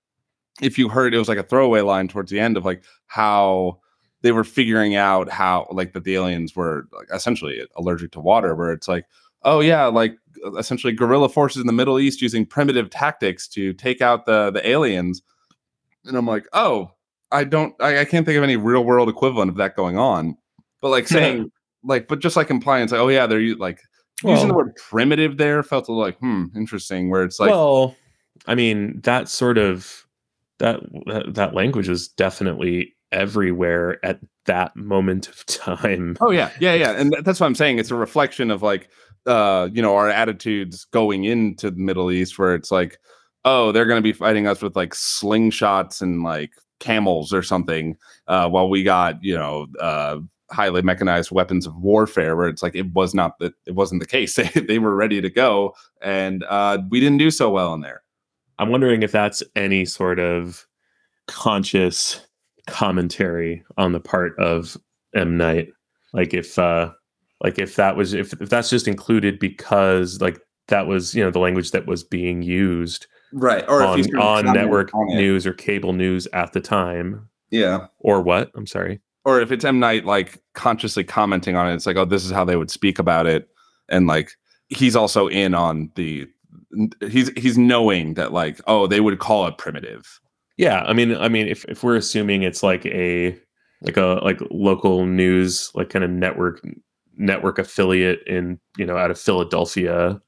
if you heard, it was like a throwaway line towards the end of like how they were figuring out how like that the aliens were like essentially allergic to water. Where it's like, oh yeah, like essentially guerrilla forces in the Middle East using primitive tactics to take out the the aliens. And I'm like, oh, I don't, I, I can't think of any real world equivalent of that going on. But like saying, like, but just like implying, it's like, oh yeah, they're like using the word primitive there felt a little like, hmm, interesting. Where it's like,
well i mean that sort of that that, that language was definitely everywhere at that moment of time
oh yeah, yeah, yeah, and that's what I'm saying. It's a reflection of like, uh, you know, our attitudes going into the Middle East, where it's like, oh, they're going to be fighting us with like slingshots and like camels or something, uh, while we got you know. Uh, highly mechanized weapons of warfare where it's like it was not that it wasn't the case they, they were ready to go and uh we didn't do so well in there
I'm wondering if that's any sort of conscious commentary on the part of M Night. Like if uh like if that was if, if that's just included because like that was you know the language that was being used
right or
on,
he's gonna
on network
on
news or cable news at the time.
Yeah.
Or what? I'm sorry.
Or if it's M. Night like consciously commenting on it, it's like, oh, this is how they would speak about it, and like he's also in on the he's he's knowing that like, oh, they would call it primitive.
yeah i mean i mean if, if we're assuming it's like a like a like local news like kind of network network affiliate in you know out of philadelphia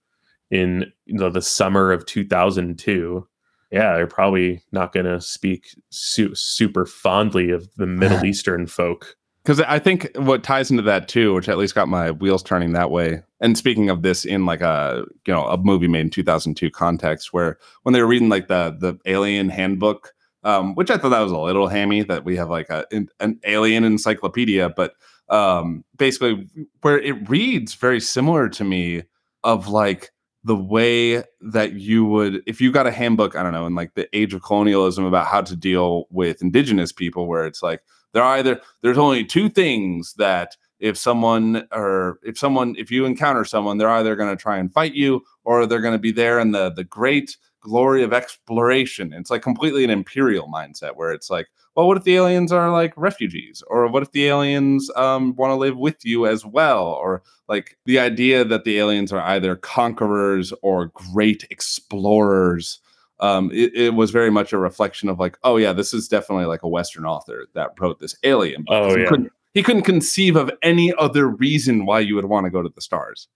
in you know the summer of 2002 yeah they're probably not going to speak su- super fondly of the middle eastern folk
Because I think what ties into that too, which at least got my wheels turning that way. And speaking of this in like a you know a movie made in 2002 context, where when they were reading like the the Alien Handbook, um, which I thought that was a little hammy that we have like a an, an alien encyclopedia, but um, basically where it reads very similar to me of like the way that you would if you got a handbook i don't know in like the age of colonialism about how to deal with indigenous people where it's like they're either there's only two things that if someone or if someone if you encounter someone they're either going to try and fight you or they're going to be there in the the great glory of exploration. It's like completely an imperial mindset where it's like well what if the aliens are like refugees or what if the aliens um, want to live with you as well or like the idea that the aliens are either conquerors or great explorers um, it, it was very much a reflection of like, oh yeah, this is definitely like a Western author that wrote this Alien. book.
Oh,
he
yeah.
couldn't, he couldn't conceive of any other reason why you would want to go to the stars.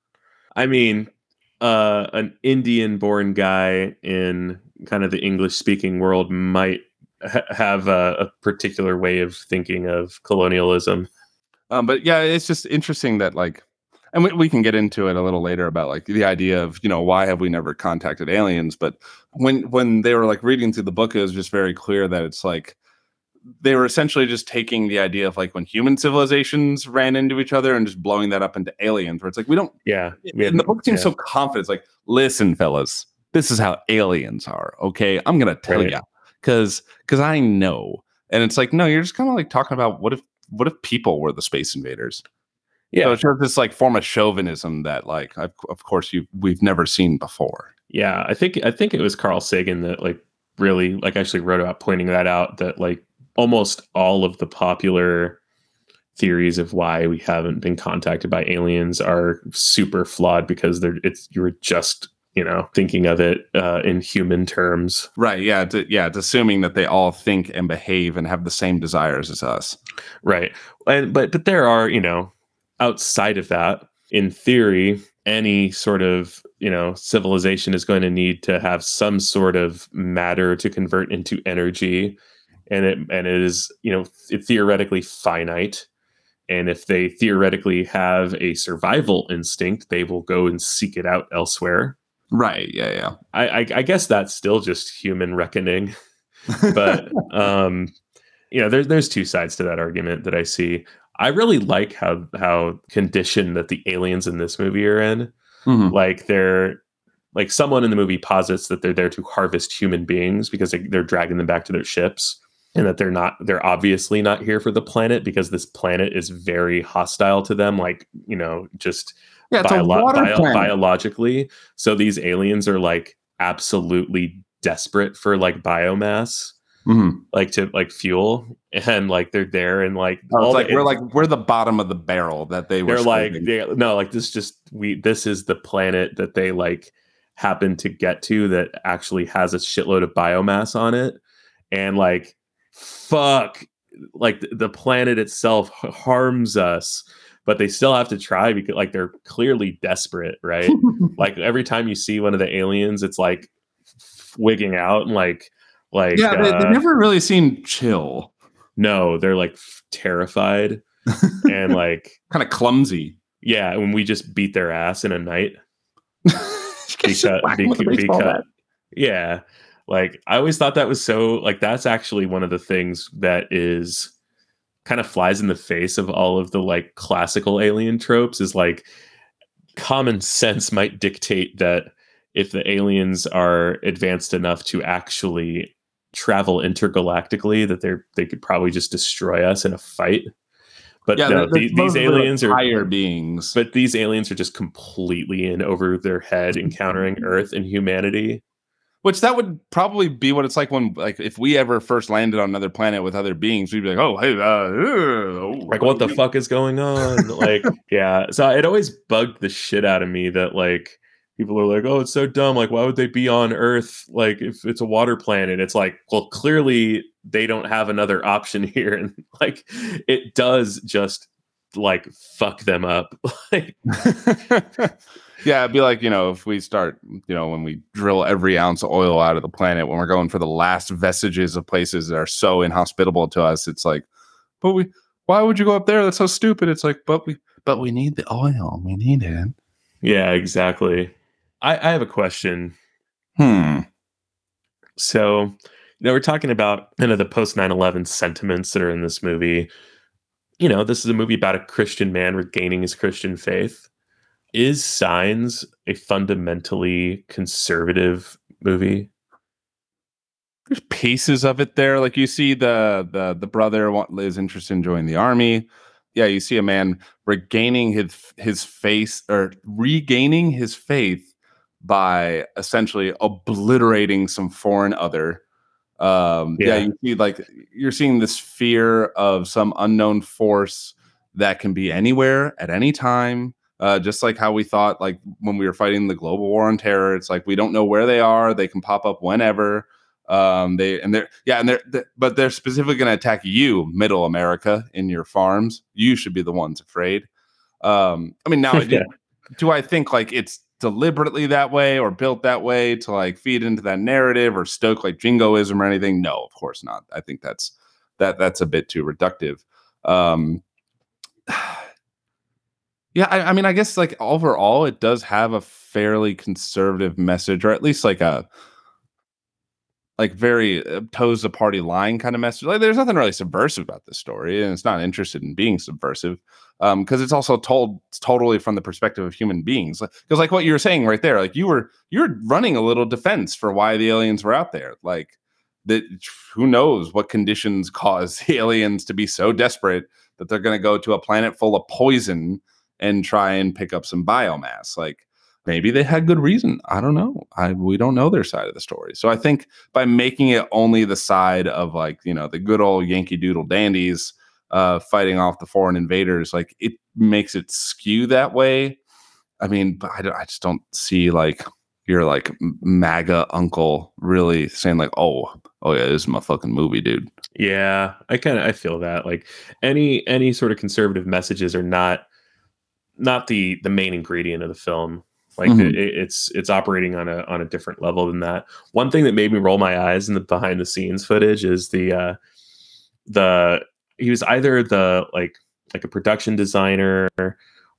I mean, uh, an Indian born guy in kind of the English speaking world might ha- have a, a particular way of thinking of colonialism.
Um, but yeah, it's just interesting that like, and we, we can get into it a little later about like the idea of you know why have we never contacted aliens? But when when they were like reading through the book, it was just very clear that it's like they were essentially just taking the idea of like when human civilizations ran into each other and just blowing that up into aliens, where it's like we don't.
Yeah, we
And the book seems
yeah.
so confident. It's like, listen, fellas, this is how aliens are. Okay, I'm gonna tell
Right.
you because because I know. And it's like, no, you're just kind of like talking about what if what if people were the space invaders?
yeah,
So it's just this like form of chauvinism that like of, of course you we've never seen before.
Yeah, I think I think it was Carl Sagan that like really like actually wrote about pointing that out that like almost all of the popular theories of why we haven't been contacted by aliens are super flawed because they're it's you're just you know thinking of it uh, in human terms
Right. Yeah. It's, yeah. It's assuming that they all think and behave and have the same desires as us.
right and but but there are you know outside of that in theory any sort of you know civilization is going to need to have some sort of matter to convert into energy and it and it is you know th- theoretically finite and if they theoretically have a survival instinct they will go and seek it out elsewhere
Right. Yeah. Yeah.
i i, I guess that's still just human reckoning but um you know there's there's two sides to that argument that i see i really like how how conditioned that the aliens in this movie are in
Mhm.
like they're like someone in the movie posits that they're there to harvest human beings because they, they're dragging them back to their ships and that they're not they're obviously not here for the planet because this planet is very hostile to them like you know just
Yeah. It's a water
bio-
planet.
biologically so these aliens are like absolutely desperate for like biomass
Mhm.
like to like fuel and like they're there and like
Oh, it's like
the-
we're like we're the bottom of the barrel that they were.
they're like they, no like this just we this is the planet that they like happen to get to that actually has a shitload of biomass on it and like fuck like the planet itself harms us but they still have to try because like they're clearly desperate right like every time you see one of the aliens it's like wigging out and like like
yeah. They, they
uh,
never really seem chill.
no they're like terrified and like
Kind of clumsy.
yeah when we just beat their ass in a night because,
whack 'em with a
beca-
baseball
because yeah like i always thought that was so like that's actually one of the things that is kind of flies in the face of all of the like classical alien tropes is like common sense might dictate that if the aliens are advanced enough to actually travel intergalactically that they're they could probably just destroy us in a fight but
Yeah,
no,
they're-
the- these aliens are
higher beings.
but these aliens are just completely in over their head encountering Earth and humanity.
Which that would probably be what it's like when, like, if we ever first landed on another planet with other beings, we'd be like, "Oh, hey, uh, uh,
Like, what the fuck is going on? like, yeah. So it always bugged the shit out of me that like people are like, oh, it's so dumb. Like, why would they be on Earth? Like, if it's a water planet, it's like, well, clearly they don't have another option here, and like, it does just like fuck them up. like,
yeah, it'd be like you know if we start you know when we drill every ounce of oil out of the planet when we're going for the last vestiges of places that are so inhospitable to us. It's like, but we why would you go up there? That's so stupid. It's like, but we but we need the oil. We need it.
yeah, exactly. I, I have a question.
Hmm.
So, you know, we're talking about you know, the post 9 11 sentiments that are in this movie. You know, this is a movie about a Christian man regaining his Christian faith. Is Signs a fundamentally conservative movie?
There's pieces of it there. Like you see the the the brother is interested in joining the army. Yeah, you see a man regaining his his face or regaining his faith by essentially obliterating some foreign other. Um, yeah.
Yeah.
you see like you're seeing this fear of some unknown force that can be anywhere at any time. Uh, just like how we thought, like when we were fighting the global war on terror, it's like we don't know where they are; they can pop up whenever. Um, they and they're yeah, and they're, they but they're specifically going to attack you, Middle America, in your farms. You should be the ones afraid. Um, I mean, now
Yeah.
do I think like it's deliberately that way or built that way to like feed into that narrative or stoke like jingoism or anything? No, of course not. I think that's that that's a bit too reductive. Um, yeah, I, I mean, I guess like overall, it does have a fairly conservative message, or at least like a like very uh, toes the party line kind of message. Like, there's nothing really subversive about this story, and it's not interested in being subversive because um, it's also told totally from the perspective of human beings. Because, like what you were saying right there, like you were you're running a little defense for why the aliens were out there. Like that, who knows what conditions cause the aliens to be so desperate that they're going to go to a planet full of poison and try and pick up some biomass. Like maybe they had good reason. I don't know. I we don't know their side of the story. So I think by making it only the side of like you know the good old Yankee Doodle dandies uh, fighting off the foreign invaders, like it makes it skew that way. I mean, I, I just don't see like your like MAGA uncle really saying like, oh, oh yeah, this is my fucking movie, dude.
Yeah, I kind of I feel that like any any sort of conservative messages are not not the the main ingredient of the film like mm-hmm. it, it's it's operating on a on a different level than that. One thing that made me roll my eyes in the behind the scenes footage is the uh the he was either the like like a production designer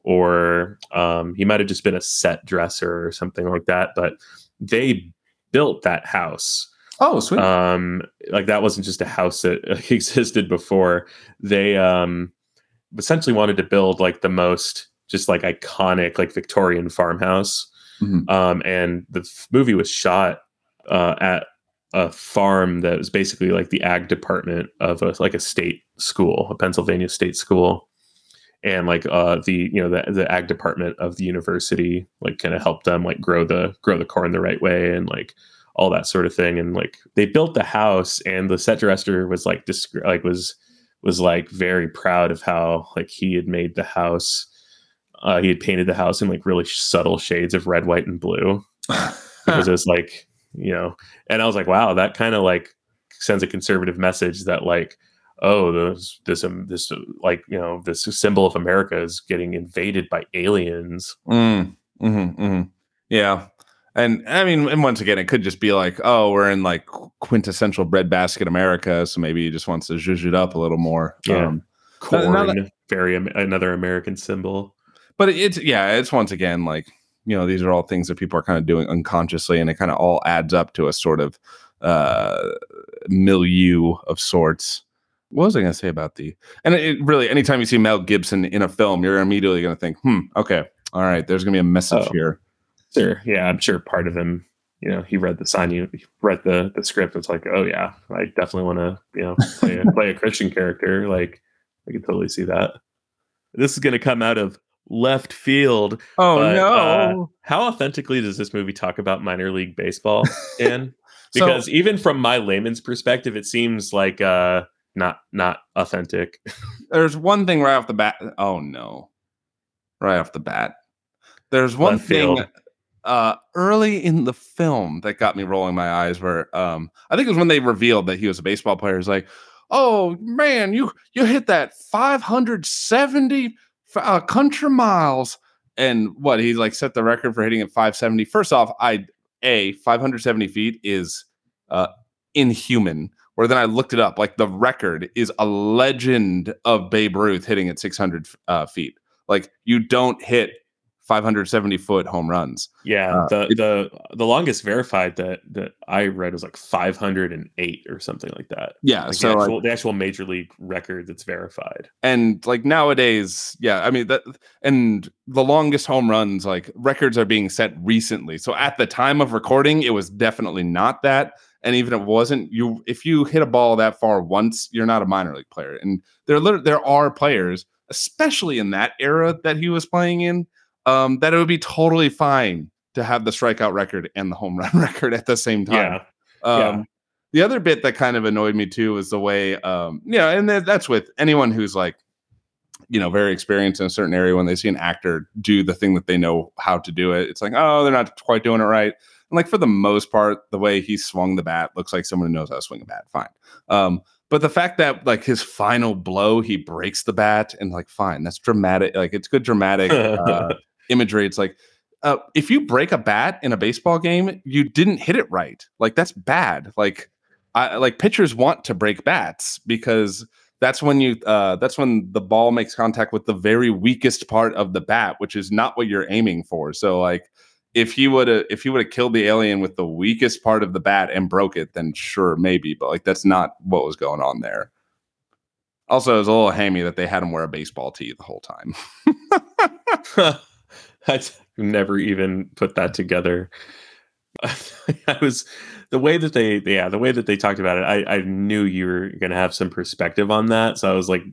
or um he might have just been a set dresser or something like that, but they built that house.
Oh, sweet.
Um like that wasn't just a house that existed before. They um essentially wanted to build like the most just like iconic like Victorian farmhouse. Mm-hmm. Um, and the f- movie was shot uh, at a farm that was basically like the ag department of a, like a state school, a Pennsylvania state school. And like uh, the you know the, the ag department of the university like kind of helped them like grow the grow the corn the right way and like all that sort of thing. And like they built the house, and the set dresser was like disc- like was was like very proud of how like he had made the house uh, he had painted the house in like really subtle shades of red, white, and blue because it's like you know. And I was like, wow, that kind of like sends a conservative message that like, oh, this this um, this like you know this symbol of America is getting invaded by aliens.
Mm, mm-hmm, mm-hmm. Yeah. And I mean, and once again, it could just be like, oh, we're in like quintessential breadbasket America, so maybe he just wants to zhuzh it up a little more.
Yeah, um, corn, not, not, very another American symbol
but it's yeah, it's once again like you know these are all things that people are kind of doing unconsciously, and it kind of all adds up to a sort of uh, milieu of sorts. What was I going to say about the? And it really, anytime you see Mel Gibson in a film, you're immediately going to think, hmm, okay, all right, there's going to be a message oh, here.
Sure, yeah, I'm sure part of him, you know, he read the sign, you read the the script. It's like, oh yeah, I definitely want to, you know, play a, play a Christian character. Like, I can totally see that. This is going to come out of left field.
Oh but, no! Uh,
how authentically does this movie talk about minor league baseball? In because so, even from my layman's perspective, it seems like uh, not not authentic.
there's one thing right off the bat. Oh no! Right off the bat, there's one left thing. Field. Uh, early in the film that got me rolling my eyes where um I think it was when they revealed that he was a baseball player. It's like, oh man, you you hit that 570 uh, country miles. And what he like set the record for hitting at 570. First off, I a 570 feet is uh, inhuman. Where then I looked it up, like the record is a legend of Babe Ruth hitting at 600 uh, feet. Like you don't hit 570 foot home runs.
Yeah, uh, the it, the the longest verified that that I read was like 508 or something like that.
Yeah,
like
so
the actual, the actual, major league record that's verified.
And like nowadays, yeah, I mean that and the longest home runs like records are being set recently. So at the time of recording, it was definitely not that. And even if it wasn't, you if you hit a ball that far once, you're not a minor league player. And there there are players, especially in that era that he was playing in um, that it would be totally fine to have the strikeout record and the home run record at the same time.
Yeah. Um, yeah.
The other bit that kind of annoyed me too was the way, um, you know, and that's with anyone who's like, you know, very experienced in a certain area when they see an actor do the thing that they know how to do it. It's like, oh, they're not quite doing it right. And like for the most part, the way he swung the bat looks like someone who knows how to swing a bat. Fine. Um, but the fact that like his final blow, he breaks the bat and like, fine, that's dramatic. Like it's good dramatic uh, imagery. It's like uh, if you break a bat in a baseball game, you didn't hit it right. Like that's bad. Like I like pitchers want to break bats because that's when you uh that's when the ball makes contact with the very weakest part of the bat, which is not what you're aiming for. So like if he would have if he would have killed the alien with the weakest part of the bat and broke it, then sure, maybe. But like that's not what was going on there. Also, it was a little hammy that they had him wear a baseball tee the whole time.
I never even put that together. I was the way that they yeah the way that they talked about it. I I knew you were going to have some perspective on that, so I was like,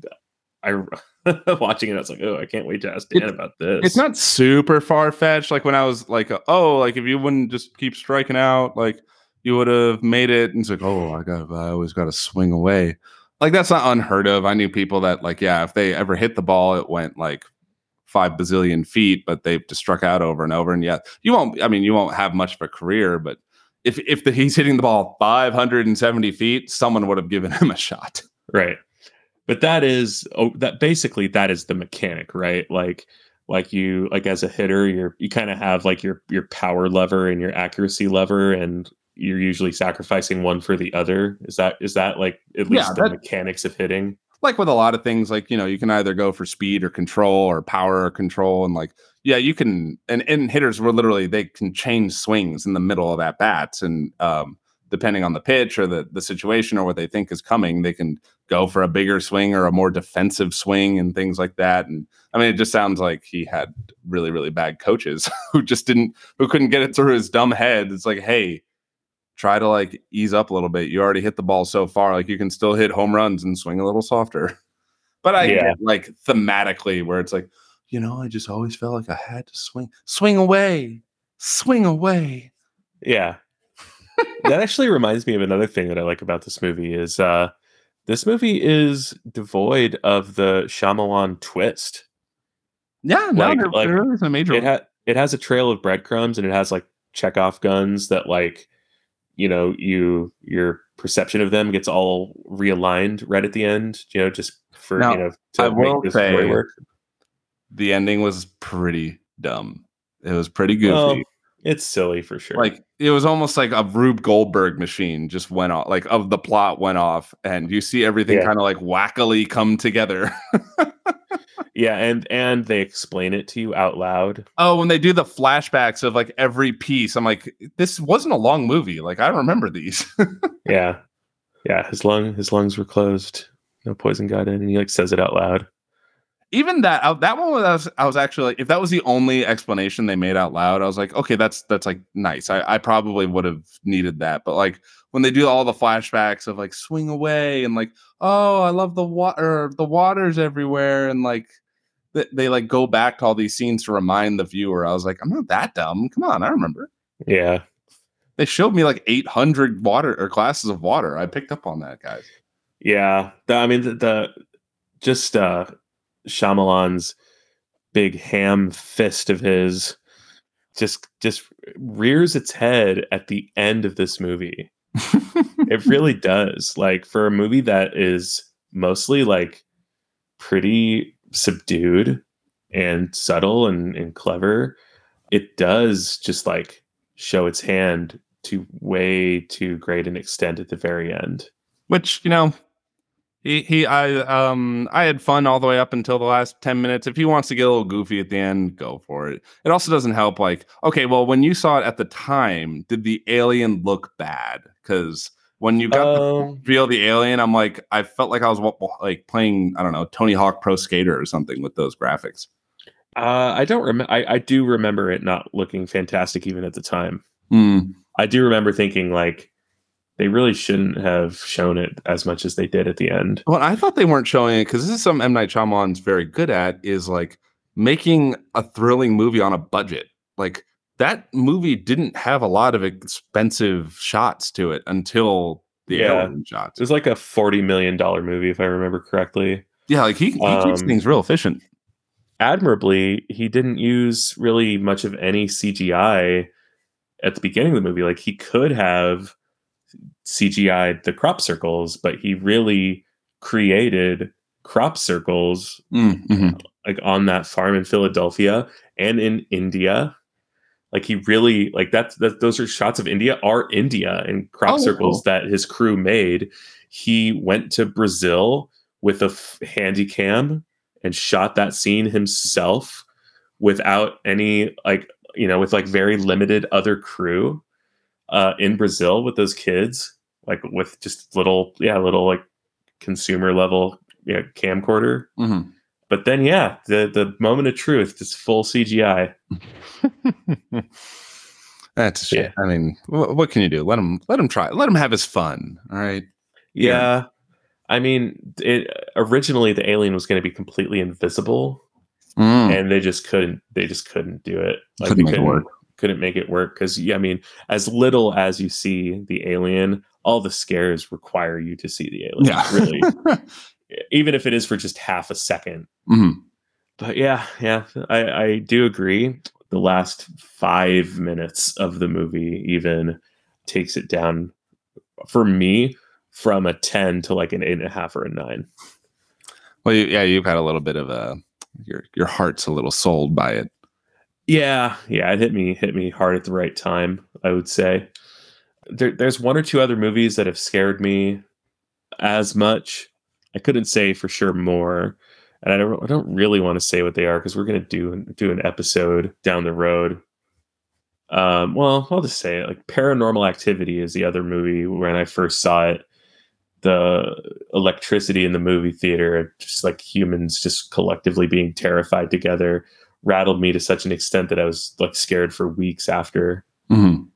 I watching it. I was like, oh, I can't wait to ask Dan
It's-
about this.
it's not super far fetched. Like when I was like, oh, like if you wouldn't just keep striking out, like you would have made it. And it's like, oh, I got, I always got to swing away. Like that's not unheard of. I knew people that, like, yeah, if they ever hit the ball, it went like five bazillion feet, but they've just struck out over and over. And yeah, you won't. I mean, you won't have much of a career, but if if the, he's hitting the ball 570 feet, someone would have given him a shot.
right but that is oh that basically that is the mechanic right like like you like as a hitter you're you kind of have like your your power lever and your accuracy lever and you're usually sacrificing one for the other is that is that like at least
Yeah,
the
that-
mechanics of hitting
like with a lot of things like you know you can either go for speed or control or power or control and like yeah you can and, hitters were literally they can change swings in the middle of at bats and um depending on the pitch or the the situation or what they think is coming they can go for a bigger swing or a more defensive swing and things like that. And i mean it just sounds like he had really really bad coaches who just didn't who couldn't get it through his dumb head. It's like hey try to like ease up a little bit. You already hit the ball so far, like you can still hit home runs and swing a little softer. But I
Yeah.
get like thematically where it's like, you know, I just always felt like I had to swing, swing away, swing away.
yeah that actually reminds me of another thing that i like about this movie is uh this movie is devoid of the Shyamalan twist.
Yeah, no,
Like-
there,
like,
there is a major.
it ha- it has a trail of breadcrumbs and it has like Chekhov guns that like you know you your perception of them gets all realigned right at the end you know just for
Now,
you know to
I will
make the story work
the ending was pretty dumb. It was pretty goofy.
Well, it's silly for sure
like it was almost like a Rube Goldberg machine just went off, like of the plot went off, and you see everything
Yeah.
kind of like wackily come together.
yeah and and they explain it to you out loud
Oh, when they do the flashbacks of like every piece, I'm like, this wasn't a long movie. Like I remember these.
yeah yeah his lung his lungs were closed no poison got in and he like says it out loud
Even that that one was I was actually like, if that was the only explanation they made out loud, I was like, okay, that's that's like nice. I, I probably would have needed that. But like when they do all the flashbacks of like swing away and like, oh, I love the water, the water's everywhere, and like they, they like go back to all these scenes to remind the viewer. I was like, I'm not that dumb. Come on, I remember.
yeah
They showed me like 800 water or glasses of water. I picked up on that, guys.
Yeah, the, I mean the, the just uh Shyamalan's big ham fist of his just just rears its head at the end of this movie. It really does. Like for a movie that is mostly like pretty subdued and subtle and, and clever, it does just like show its hand to way too great an extent at the very end.
Which you know, he he I um I had fun all the way up until the last ten minutes. If he wants to get a little goofy at the end, go for it. It also doesn't help. Like, okay, well, when you saw it at the time, did the alien look bad? Because when you got
Um,
to feel the alien, I'm like, I felt like I was like playing, I don't know, Tony Hawk Pro Skater or something with those graphics.
Uh, I don't remember. I, I do remember it not looking fantastic even at the time.
Hmm.
I do remember thinking like they really shouldn't have shown it as much as they did at the end.
Well, I thought they weren't showing it because this is something M Night Shyamalan's very good at is like making a thrilling movie on a budget. Like that movie didn't have a lot of expensive shots to it until the
Yeah.
shots.
It was like a forty million dollar movie, if I remember correctly.
Yeah, like he, he keeps
Um,
things real efficient.
Admirably, he didn't use really much of any CGI at the beginning of the movie. Like he could have CGI'd the crop circles, but he really created crop circles
Mm, mhm.
like on that farm in Philadelphia and in India. Like he really like that's that those are shots of India are India and crop
Oh,
circles that his crew made. He went to Brazil with a f- handy cam and shot that scene himself without any like you know with like very limited other crew uh in Brazil with those kids like with just little yeah little like consumer level you know, camcorder
Mhm.
but then yeah the the moment of truth just full CGI
That's shame. I mean, wh- what can you do? Let him let him try. Let him have his fun. All right.
yeah,
Yeah.
I mean it originally the alien was going to be completely invisible
Mm.
and they just couldn't they just couldn't do it
Couldn't
they
make it work.
Couldn't make it work because yeah i mean as little as you see the alien all the scares require you to see the alien
Yeah.
really even if it is for just half a second
Mhm.
but yeah yeah i i do agree the last five minutes of the movie even takes it down for me from a 10 to like an eight and a half or a nine
Well, you, yeah, you've had a little bit of a your your heart's a little sold by it.
Yeah, yeah, it hit me hit me hard at the right time. I would say there, there's one or two other movies that have scared me as much. I couldn't say for sure more, and I don't I don't really want to say what they are because we're gonna do do an episode down the road. Um, well, I'll just say it. Like Paranormal Activity is the other movie when I first saw it. The electricity in the movie theater, just like humans just collectively being terrified together, rattled me to such an extent that I was like scared for weeks after.
Mhm.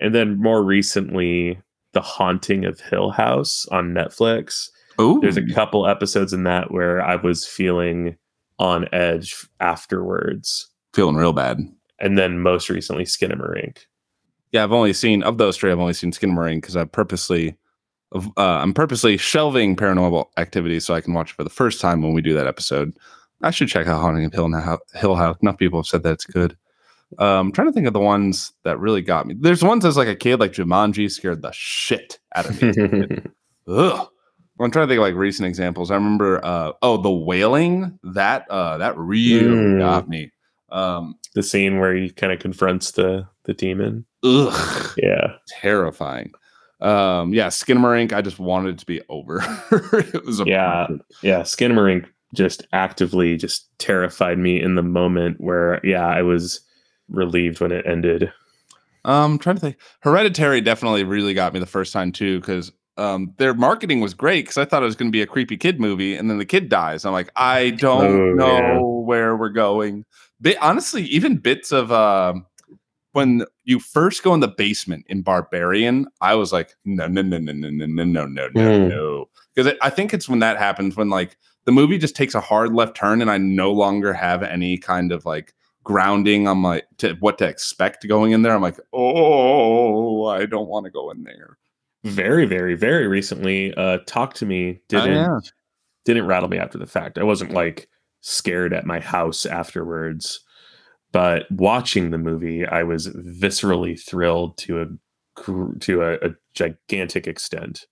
And then more recently, The Haunting of Hill House on Netflix.
Ooh,
There's a couple episodes in that where I was feeling on edge afterwards.
feeling real bad.
And then most recently, Skin and Skinamarink.
Yeah, I've only seen of those three. I've only seen Skinamarink because I purposely, uh, I'm purposely shelving Paranormal Activity so I can watch it for the first time when we do that episode. I should check out Haunting of Hill now. Hill House. Enough people have said that it's good. Um, I'm trying to think of the ones that really got me. There's ones as like a kid, like Jumanji, scared the shit out of me. Ugh. I'm trying to think of like recent examples. I remember, uh, oh, the wailing that uh, that really
Mm.
got me. Um,
the scene where he kind of confronts the the demon.
ugh.
Yeah.
terrifying. Um, yeah, Skinamarink, I just wanted it to be over. it was a
Yeah. Yeah. Skinamarink just actively just terrified me in the moment where, yeah, I was relieved when it ended.
Um, trying to think. Hereditary definitely really got me the first time too, because um, their marketing was great because I thought it was going to be a creepy kid movie, and then the kid dies. I'm like, I don't
Oh,
know
yeah.
where we're going. Bit honestly, even bits of um when you first go in the basement in Barbarian, I was like, no, no, no, no, no, no, no, no, no, no,
Mm.
no, because I think it's when that happens when like the movie just takes a hard left turn, and I no longer have any kind of like grounding on my to what to expect going in there. I'm like, oh, I don't want to go in there.
Very, very, very recently, uh, Talk to Me didn't
yeah.
didn't rattle me after the fact. I wasn't like scared at my house afterwards, but watching the movie, I was viscerally thrilled to a to a, a gigantic extent.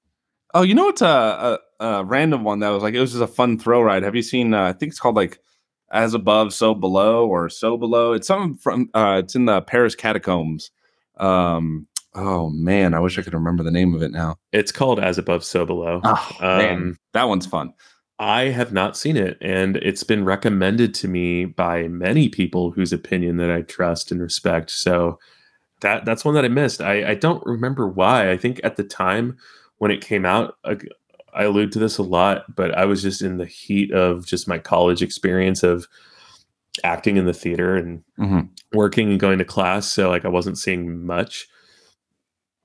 Oh, you know what's a, a random one that was like it was just a fun thrill ride. Have you seen? Uh, I think it's called like "As Above, So Below" or "So Below." It's something from. Uh, it's in the Paris catacombs. Um. Oh man, I wish I could remember the name of it now.
It's called As Above, So Below.
Oh man,
Um,
that one's fun.
I have not seen it, and it's been recommended to me by many people whose opinion that I trust and respect. So that that's one that I missed. I, I don't remember why. I think at the time when it came out, I allude to this a lot, but I was just in the heat of just my college experience of acting in the theater and
Mhm.
working and going to class. So like I wasn't seeing much.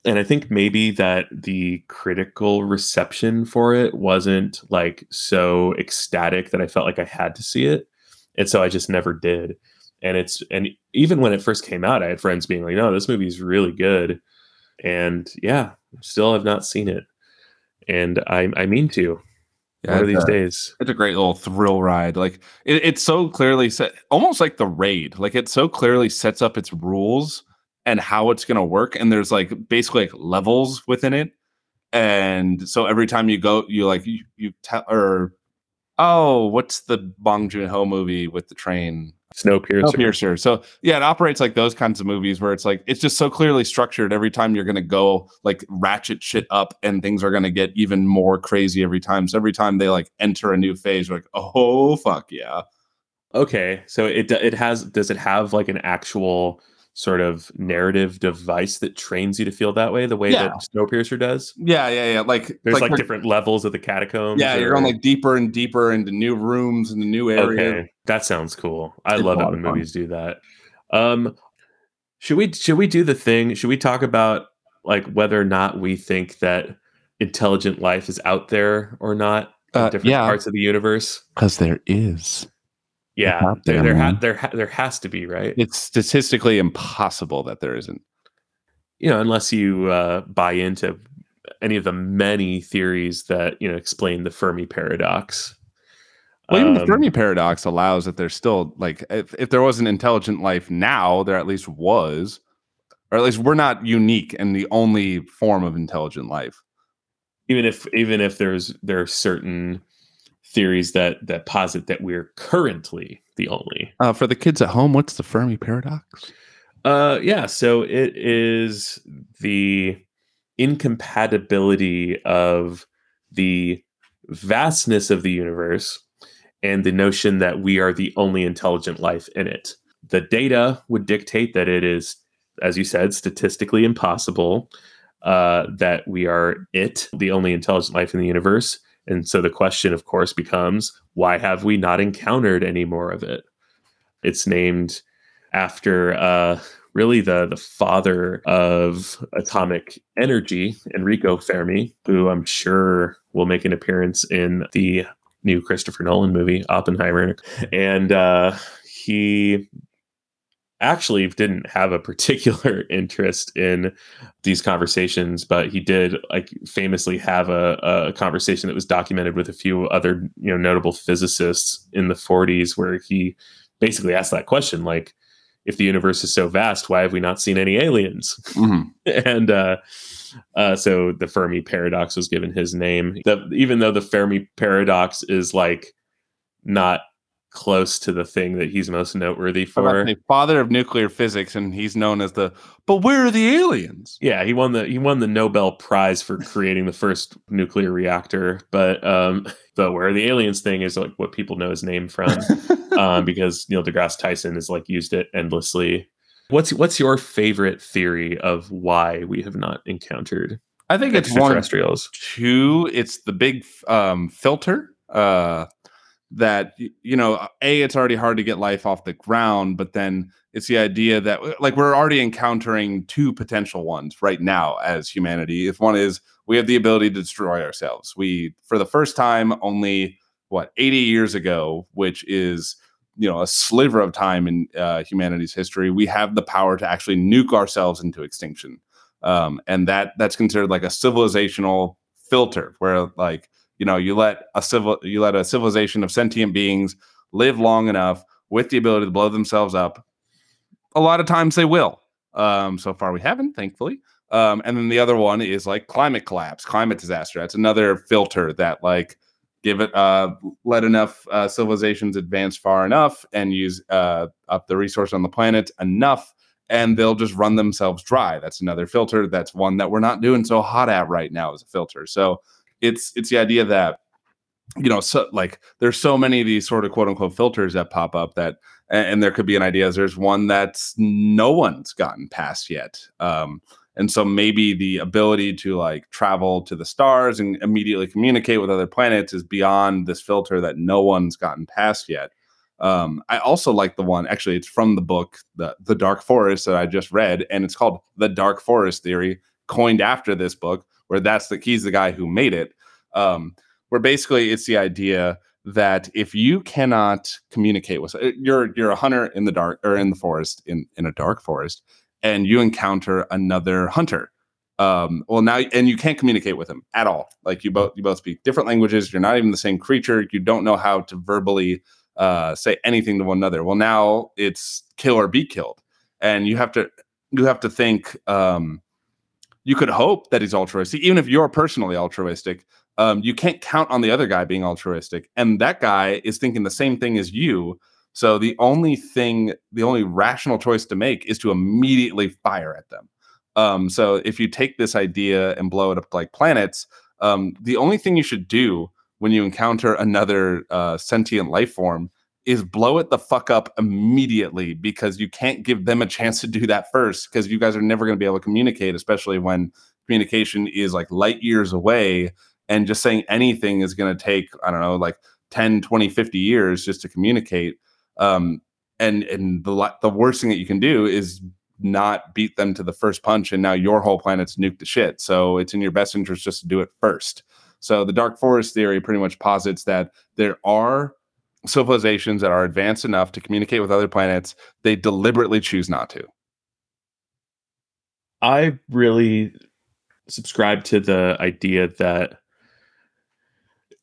And I think maybe that the critical reception for it wasn't like so ecstatic that I felt like I had to see it. And so I just never did. And it's and even when it first came out, I had friends being like, no, this movie's really good. And yeah, still have not seen it. And I I mean to
Yeah,
one of these
a-
days.
It's a great little thrill ride. Like it, it's so clearly set, almost like the raid. Like it so clearly sets up its rules and how it's going to work. And there's like basically like levels within it. And so every time you go, you like you, you tell or oh, what's the Bong Joon Ho movie with the train?
Snowpiercer.
Snowpiercer. So yeah, it operates like those kinds of movies where it's like it's just so clearly structured. Every time you're going to go like ratchet shit up, and things are going to get even more crazy every time. So every time they like enter a new phase, you're like, oh fuck yeah.
Okay, so it it has does it have like an actual sort of narrative device that trains you to feel that way, the way
Yeah.
that Snowpiercer does?
Yeah, yeah, yeah. Like
There's like,
we're-
different levels of the catacombs.
Yeah, you're
or-
going like deeper and deeper into new rooms and the new area.
Okay, that sounds cool. I
It's
love it when movies do that. Um, should we should we do the thing? Should we talk about like whether or not we think that intelligent life is out there or not in
Uh,
different
yeah.
parts of the universe?
Because there is.
Yeah, there
there,
there, ha- there, ha- there has to be, right?
It's statistically impossible that there isn't.
you know, unless you uh, buy into any of the many theories that you know explain the Fermi paradox.
Well, even the
Um,
Fermi paradox allows that there's still like if, if there was an intelligent life now, there at least was, or at least we're not unique and the only form of intelligent life.
even if even if there's there are certain theories that that posit that we're currently the only.
Uh, for the kids at home, what's the Fermi paradox?
uh yeah so it is the incompatibility of the vastness of the universe and the notion that we are the only intelligent life in it. The data would dictate that it is as you said statistically impossible uh, that we are it the only intelligent life in the universe and so the question, of course, becomes why have we not encountered any more of it? It's named after uh, really the, the father of atomic energy, Enrico Fermi, who I'm sure will make an appearance in the new Christopher Nolan movie, Oppenheimer. And uh, he actually didn't have a particular interest in these conversations, but he did like famously have a, a conversation that was documented with a few other you know notable physicists in the 40s, where he basically asked that question, like, if the universe is so vast, why have we not seen any aliens?
Mhm.
and uh, uh, so the Fermi paradox was given his name. The, even though the Fermi paradox is like not close to the thing that he's most noteworthy for.
The father of nuclear physics, and he's known as the. But where are the aliens?
Yeah, he won the he won the Nobel Prize for creating the first nuclear reactor. But um, the where are the aliens thing is like what people know his name from, um, because Neil deGrasse Tyson has like used it endlessly. What's what's your favorite theory of why we have not encountered
I think it's one
extraterrestrials?
two it's the big um, filter uh, that you know a it's already hard to get life off the ground but then it's the idea that like we're already encountering two potential ones right now as humanity. If one is we have the ability to destroy ourselves. We for the first time only what 80 years ago which is you know a sliver of time in uh, humanity's history we have the power to actually nuke ourselves into extinction. Um, and that that's considered like a civilizational filter where like you know you let a civil you let a civilization of sentient beings live long enough with the ability to blow themselves up a lot of times they will. Um, so far we haven't thankfully. Um, and then the other one is like climate collapse climate disaster. That's another filter that like give it uh let enough uh, civilizations advance far enough and use uh up the resource on the planet enough and they'll just run themselves dry. That's another filter. That's one that we're not doing so hot at right now as a filter. So it's it's the idea that you know so like there's so many of these sort of quote unquote filters that pop up that and, and there could be an idea there's one that's no one's gotten past yet um and so maybe the ability to like travel to the stars and immediately communicate with other planets is beyond this filter that no one's gotten past yet um, I also like the one. Actually, it's from the book, the the Dark Forest that I just read, and it's called the Dark Forest Theory, coined after this book. Where that's the he's the guy who made it. Um, where basically it's the idea that if you cannot communicate with uh, you're you're a hunter in the dark or in the forest in in a dark forest, and you encounter another hunter. Um, well, now and you can't communicate with him at all. Like you both you both speak different languages. You're not even the same creature. You don't know how to verbally uh, say anything to one another. Well, now it's kill or be killed, and you have to you have to think. Um, you could hope that he's altruistic, even if you're personally altruistic. Um, you can't count on the other guy being altruistic, and that guy is thinking the same thing as you. So the only thing, the only rational choice to make is to immediately fire at them. Um, so if you take this idea and blow it up like planets, um, the only thing you should do when you encounter another uh, sentient life form is blow it the fuck up immediately because you can't give them a chance to do that first because you guys are never going to be able to communicate, especially when communication is like light years away and just saying anything is going to take, I don't know, like 10, 20, 50 years just to communicate. Um, and and the the worst thing that you can do is not beat them to the first punch and now your whole planet's nuked to shit. So it's in your best interest just to do it first. So the dark forest theory pretty much posits that there are civilizations that are advanced enough to communicate with other planets, they deliberately choose not to.
I really subscribe to the idea that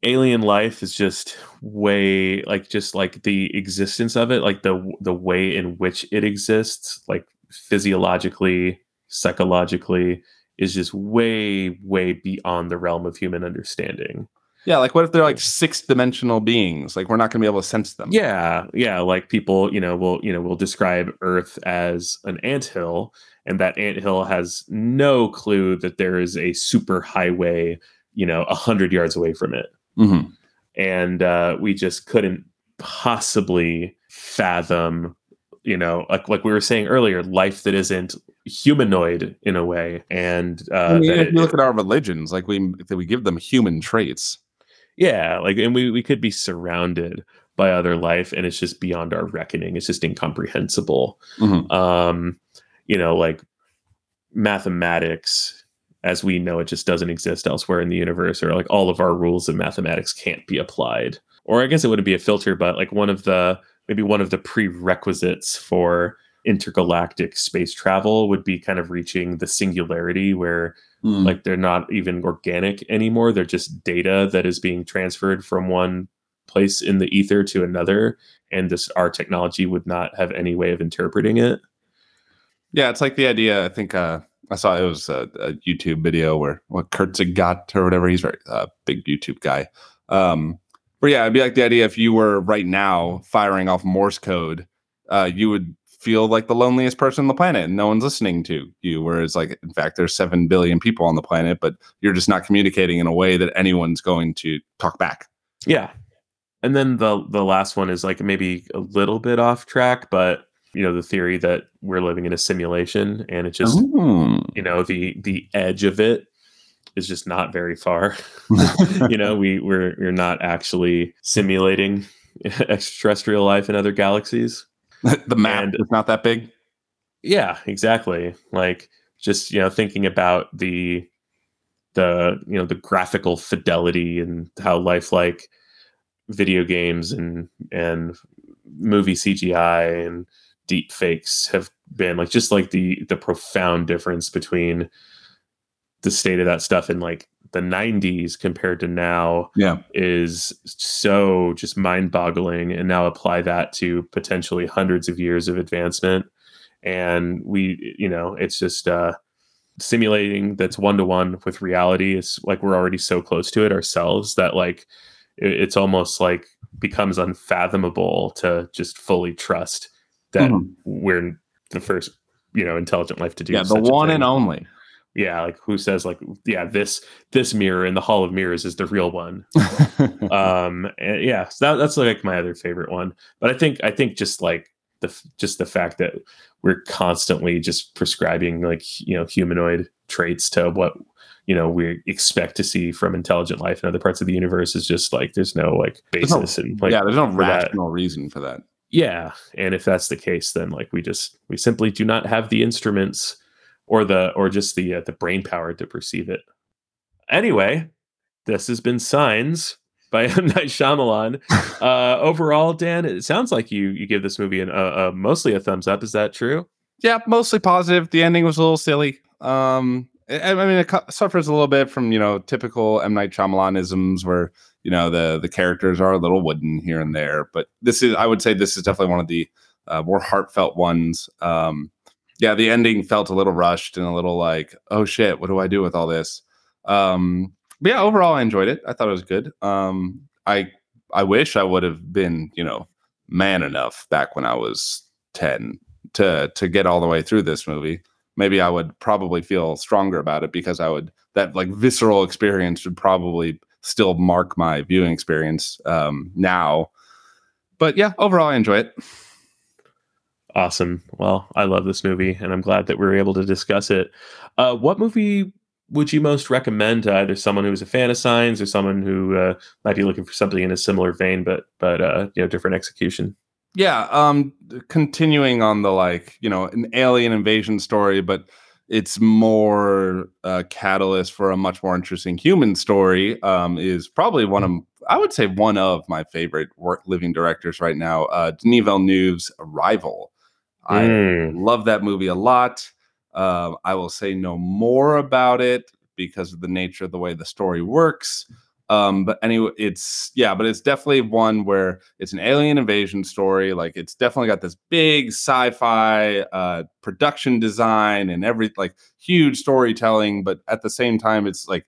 alien life is just way like just like the existence of it like the the way in which it exists like physiologically psychologically is just way way beyond the realm of human understanding
yeah, like what if they're like six dimensional beings? Like we're not going to be able to sense them.
Yeah, yeah. Like people, you know, will you know will describe Earth as an ant hill, and that ant hill has no clue that there is a super highway, you know, a hundred yards away from it,
mm-hmm.
and uh, we just couldn't possibly fathom, you know, like like we were saying earlier, life that isn't humanoid in a way, and uh,
I mean, if you look at our religions, like we we give them human traits
yeah like and we, we could be surrounded by other life and it's just beyond our reckoning it's just incomprehensible
mm-hmm.
um you know like mathematics as we know it just doesn't exist elsewhere in the universe or like all of our rules of mathematics can't be applied or i guess it wouldn't be a filter but like one of the maybe one of the prerequisites for intergalactic space travel would be kind of reaching the singularity where mm. like they're not even organic anymore. They're just data that is being transferred from one place in the ether to another and this our technology would not have any way of interpreting it.
Yeah it's like the idea i think uh i saw it was a, a youtube video where what kurt got or whatever he's a very uh, big youtube guy. Um but yeah it'd be like the idea if you were right now firing off morse code uh, you would feel like the loneliest person on the planet. And no one's listening to you whereas like in fact there's 7 billion people on the planet but you're just not communicating in a way that anyone's going to talk back.
Yeah. And then the the last one is like maybe a little bit off track but you know the theory that we're living in a simulation and it just you know the the edge of it is just not very far. You know we we're we're not actually simulating extraterrestrial life in other galaxies
the map and, is not that big.
Yeah, exactly. Like just you know thinking about the the you know the graphical fidelity and how lifelike video games and and movie CGI and deep fakes have been like just like the the profound difference between the state of that stuff in like the 90s compared to now
yeah.
is so just mind boggling. And now apply that to potentially hundreds of years of advancement. And we, you know, it's just uh, simulating that's one to one with reality. Is like we're already so close to it ourselves that like it, it's almost like becomes unfathomable to just fully trust that mm-hmm. we're the first, you know, intelligent life to do.
Yeah, the one and only
yeah like who says like yeah this this mirror in the hall of mirrors is the real one. Um yeah so that, that's like my other favorite one. But i think i think just like the just the fact that we're constantly just prescribing like you know humanoid traits to what you know we expect to see from intelligent life in other parts of the universe is just like there's no like basis
no,
and like
yeah there's no rational that. reason for that.
Yeah and if that's the case then like we just we simply do not have the instruments or the or just the uh, the brain power to perceive it. Anyway, this has been Signs by M Night Shyamalan. Uh, overall, Dan, it sounds like you you give this movie an, uh, mostly a thumbs up. Is that true?
Yeah, mostly positive. The ending was a little silly. Um, I, I mean, it suffers a little bit from you know typical M Night Shyamalanisms, where you know the the characters are a little wooden here and there. But this is, I would say, this is definitely one of the uh, more heartfelt ones. Um, yeah, the ending felt a little rushed and a little like, oh shit, what do I do with all this? Um, but yeah, overall, I enjoyed it. I thought it was good. Um, I I wish I would have been, you know, man enough back when I was 10 to to get all the way through this movie. Maybe I would probably feel stronger about it because I would that like visceral experience would probably still mark my viewing experience um, now. But yeah, overall, I enjoy it.
Awesome. Well, I love this movie, and I'm glad that we were able to discuss it. Uh, what movie would you most recommend to either someone who's a fan of signs or someone who uh, might be looking for something in a similar vein, but but uh, you know, different execution?
Yeah. Um, continuing on the like, you know, an alien invasion story, but it's more a catalyst for a much more interesting human story. Um, is probably one of I would say one of my favorite work living directors right now. Uh, Denis Villeneuve's Arrival. I
Mm.
love that movie a lot. Um, I will say no more about it because of the nature of the way the story works. Um, but anyway, it's yeah, but it's definitely one where it's an alien invasion story. Like it's definitely got this big sci-fi uh, production design and every like huge storytelling, but at the same time, it's like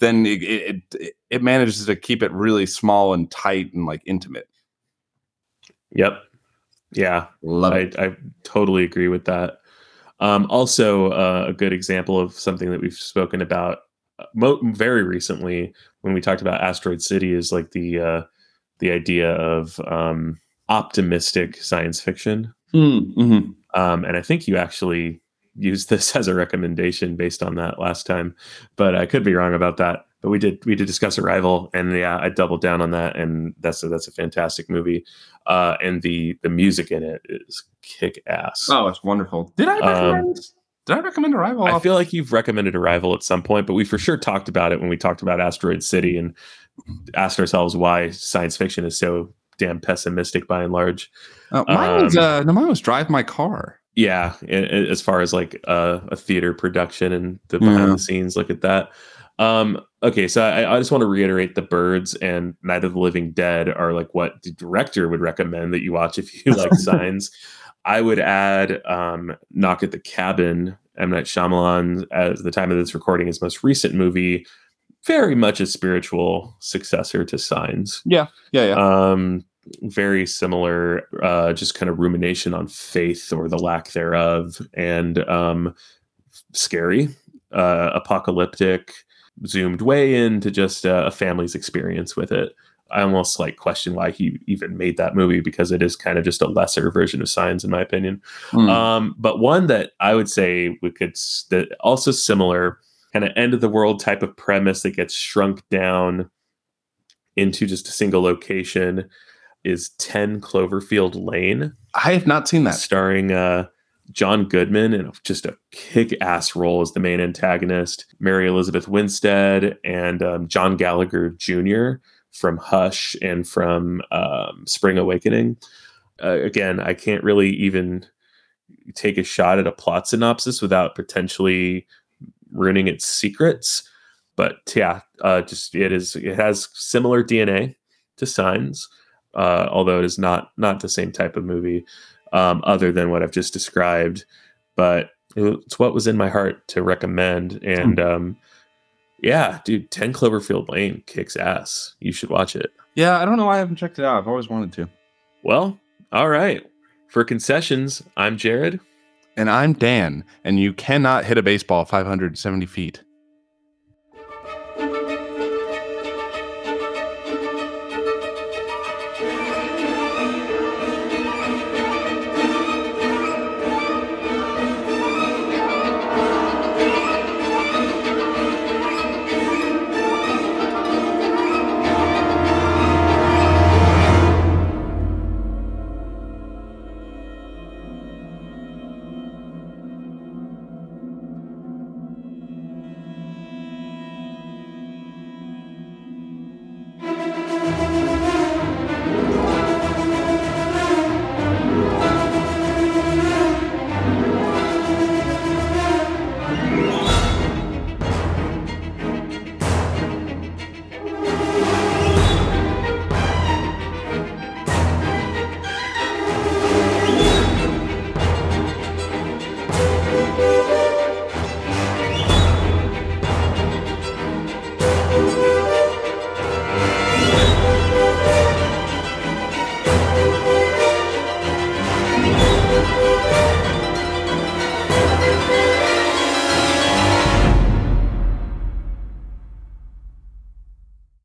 then it it, it, it manages to keep it really small and tight and like intimate.
Yep. Yeah,
Love
I,
it.
I totally agree with that. Um, also, uh, a good example of something that we've spoken about uh, mo- very recently when we talked about Asteroid City is like the uh, the idea of um, optimistic science fiction.
Mm-hmm.
Um, and I think you actually used this as a recommendation based on that last time, but I could be wrong about that. But we did we did discuss Arrival, and yeah, I doubled down on that, and that's a, that's a fantastic movie. Uh, and the the music in it is kick ass.
Oh, it's wonderful. Did I recommend? did I recommend Arrival?
I feel like you've recommended Arrival at some point, but we for sure talked about it when we talked about Asteroid City and asked ourselves why science fiction is so damn pessimistic by and large.
Uh, mine was
Um,
uh, no, mine was Drive My Car.
yeah i- i- as far as like uh, a theater production and the behind
Yeah.
the scenes look at that um okay so I, I just want to reiterate the birds and night of the living dead are like what the director would recommend that you watch if you like signs. I would add um knock at the cabin m. Night Shyamalan at the time of this recording his most recent movie very much a spiritual successor to signs.
Yeah, yeah, yeah.
um very similar uh just kind of rumination on faith or the lack thereof and um scary uh apocalyptic zoomed way into just uh, a family's experience with it i almost like question why he even made that movie because it is kind of just a lesser version of signs in my opinion
Mm.
um, but one that I would say we could that also similar kind of end of the world type of premise that gets shrunk down into just a single location is 10 Cloverfield Lane,
I have not seen that.
starring uh, John Goodman in just a kick ass role as the main antagonist, Mary Elizabeth Winstead, and um, John Gallagher Jr. from Hush and from um, Spring Awakening. Uh, again, I can't really even take a shot at a plot synopsis without potentially ruining its secrets. But yeah, uh, just it is. It has similar DNA to Signs, uh, although it is not not the same type of movie, um, other than what I've just described. But it's what was in my heart to recommend, and um, yeah, dude, Ten Cloverfield Lane kicks ass. You should watch it.
Yeah, I don't know why I haven't checked it out. I've always wanted to.
Well, all right. For concessions, I'm Jared.
And I'm Dan, and you cannot hit a baseball 570 feet.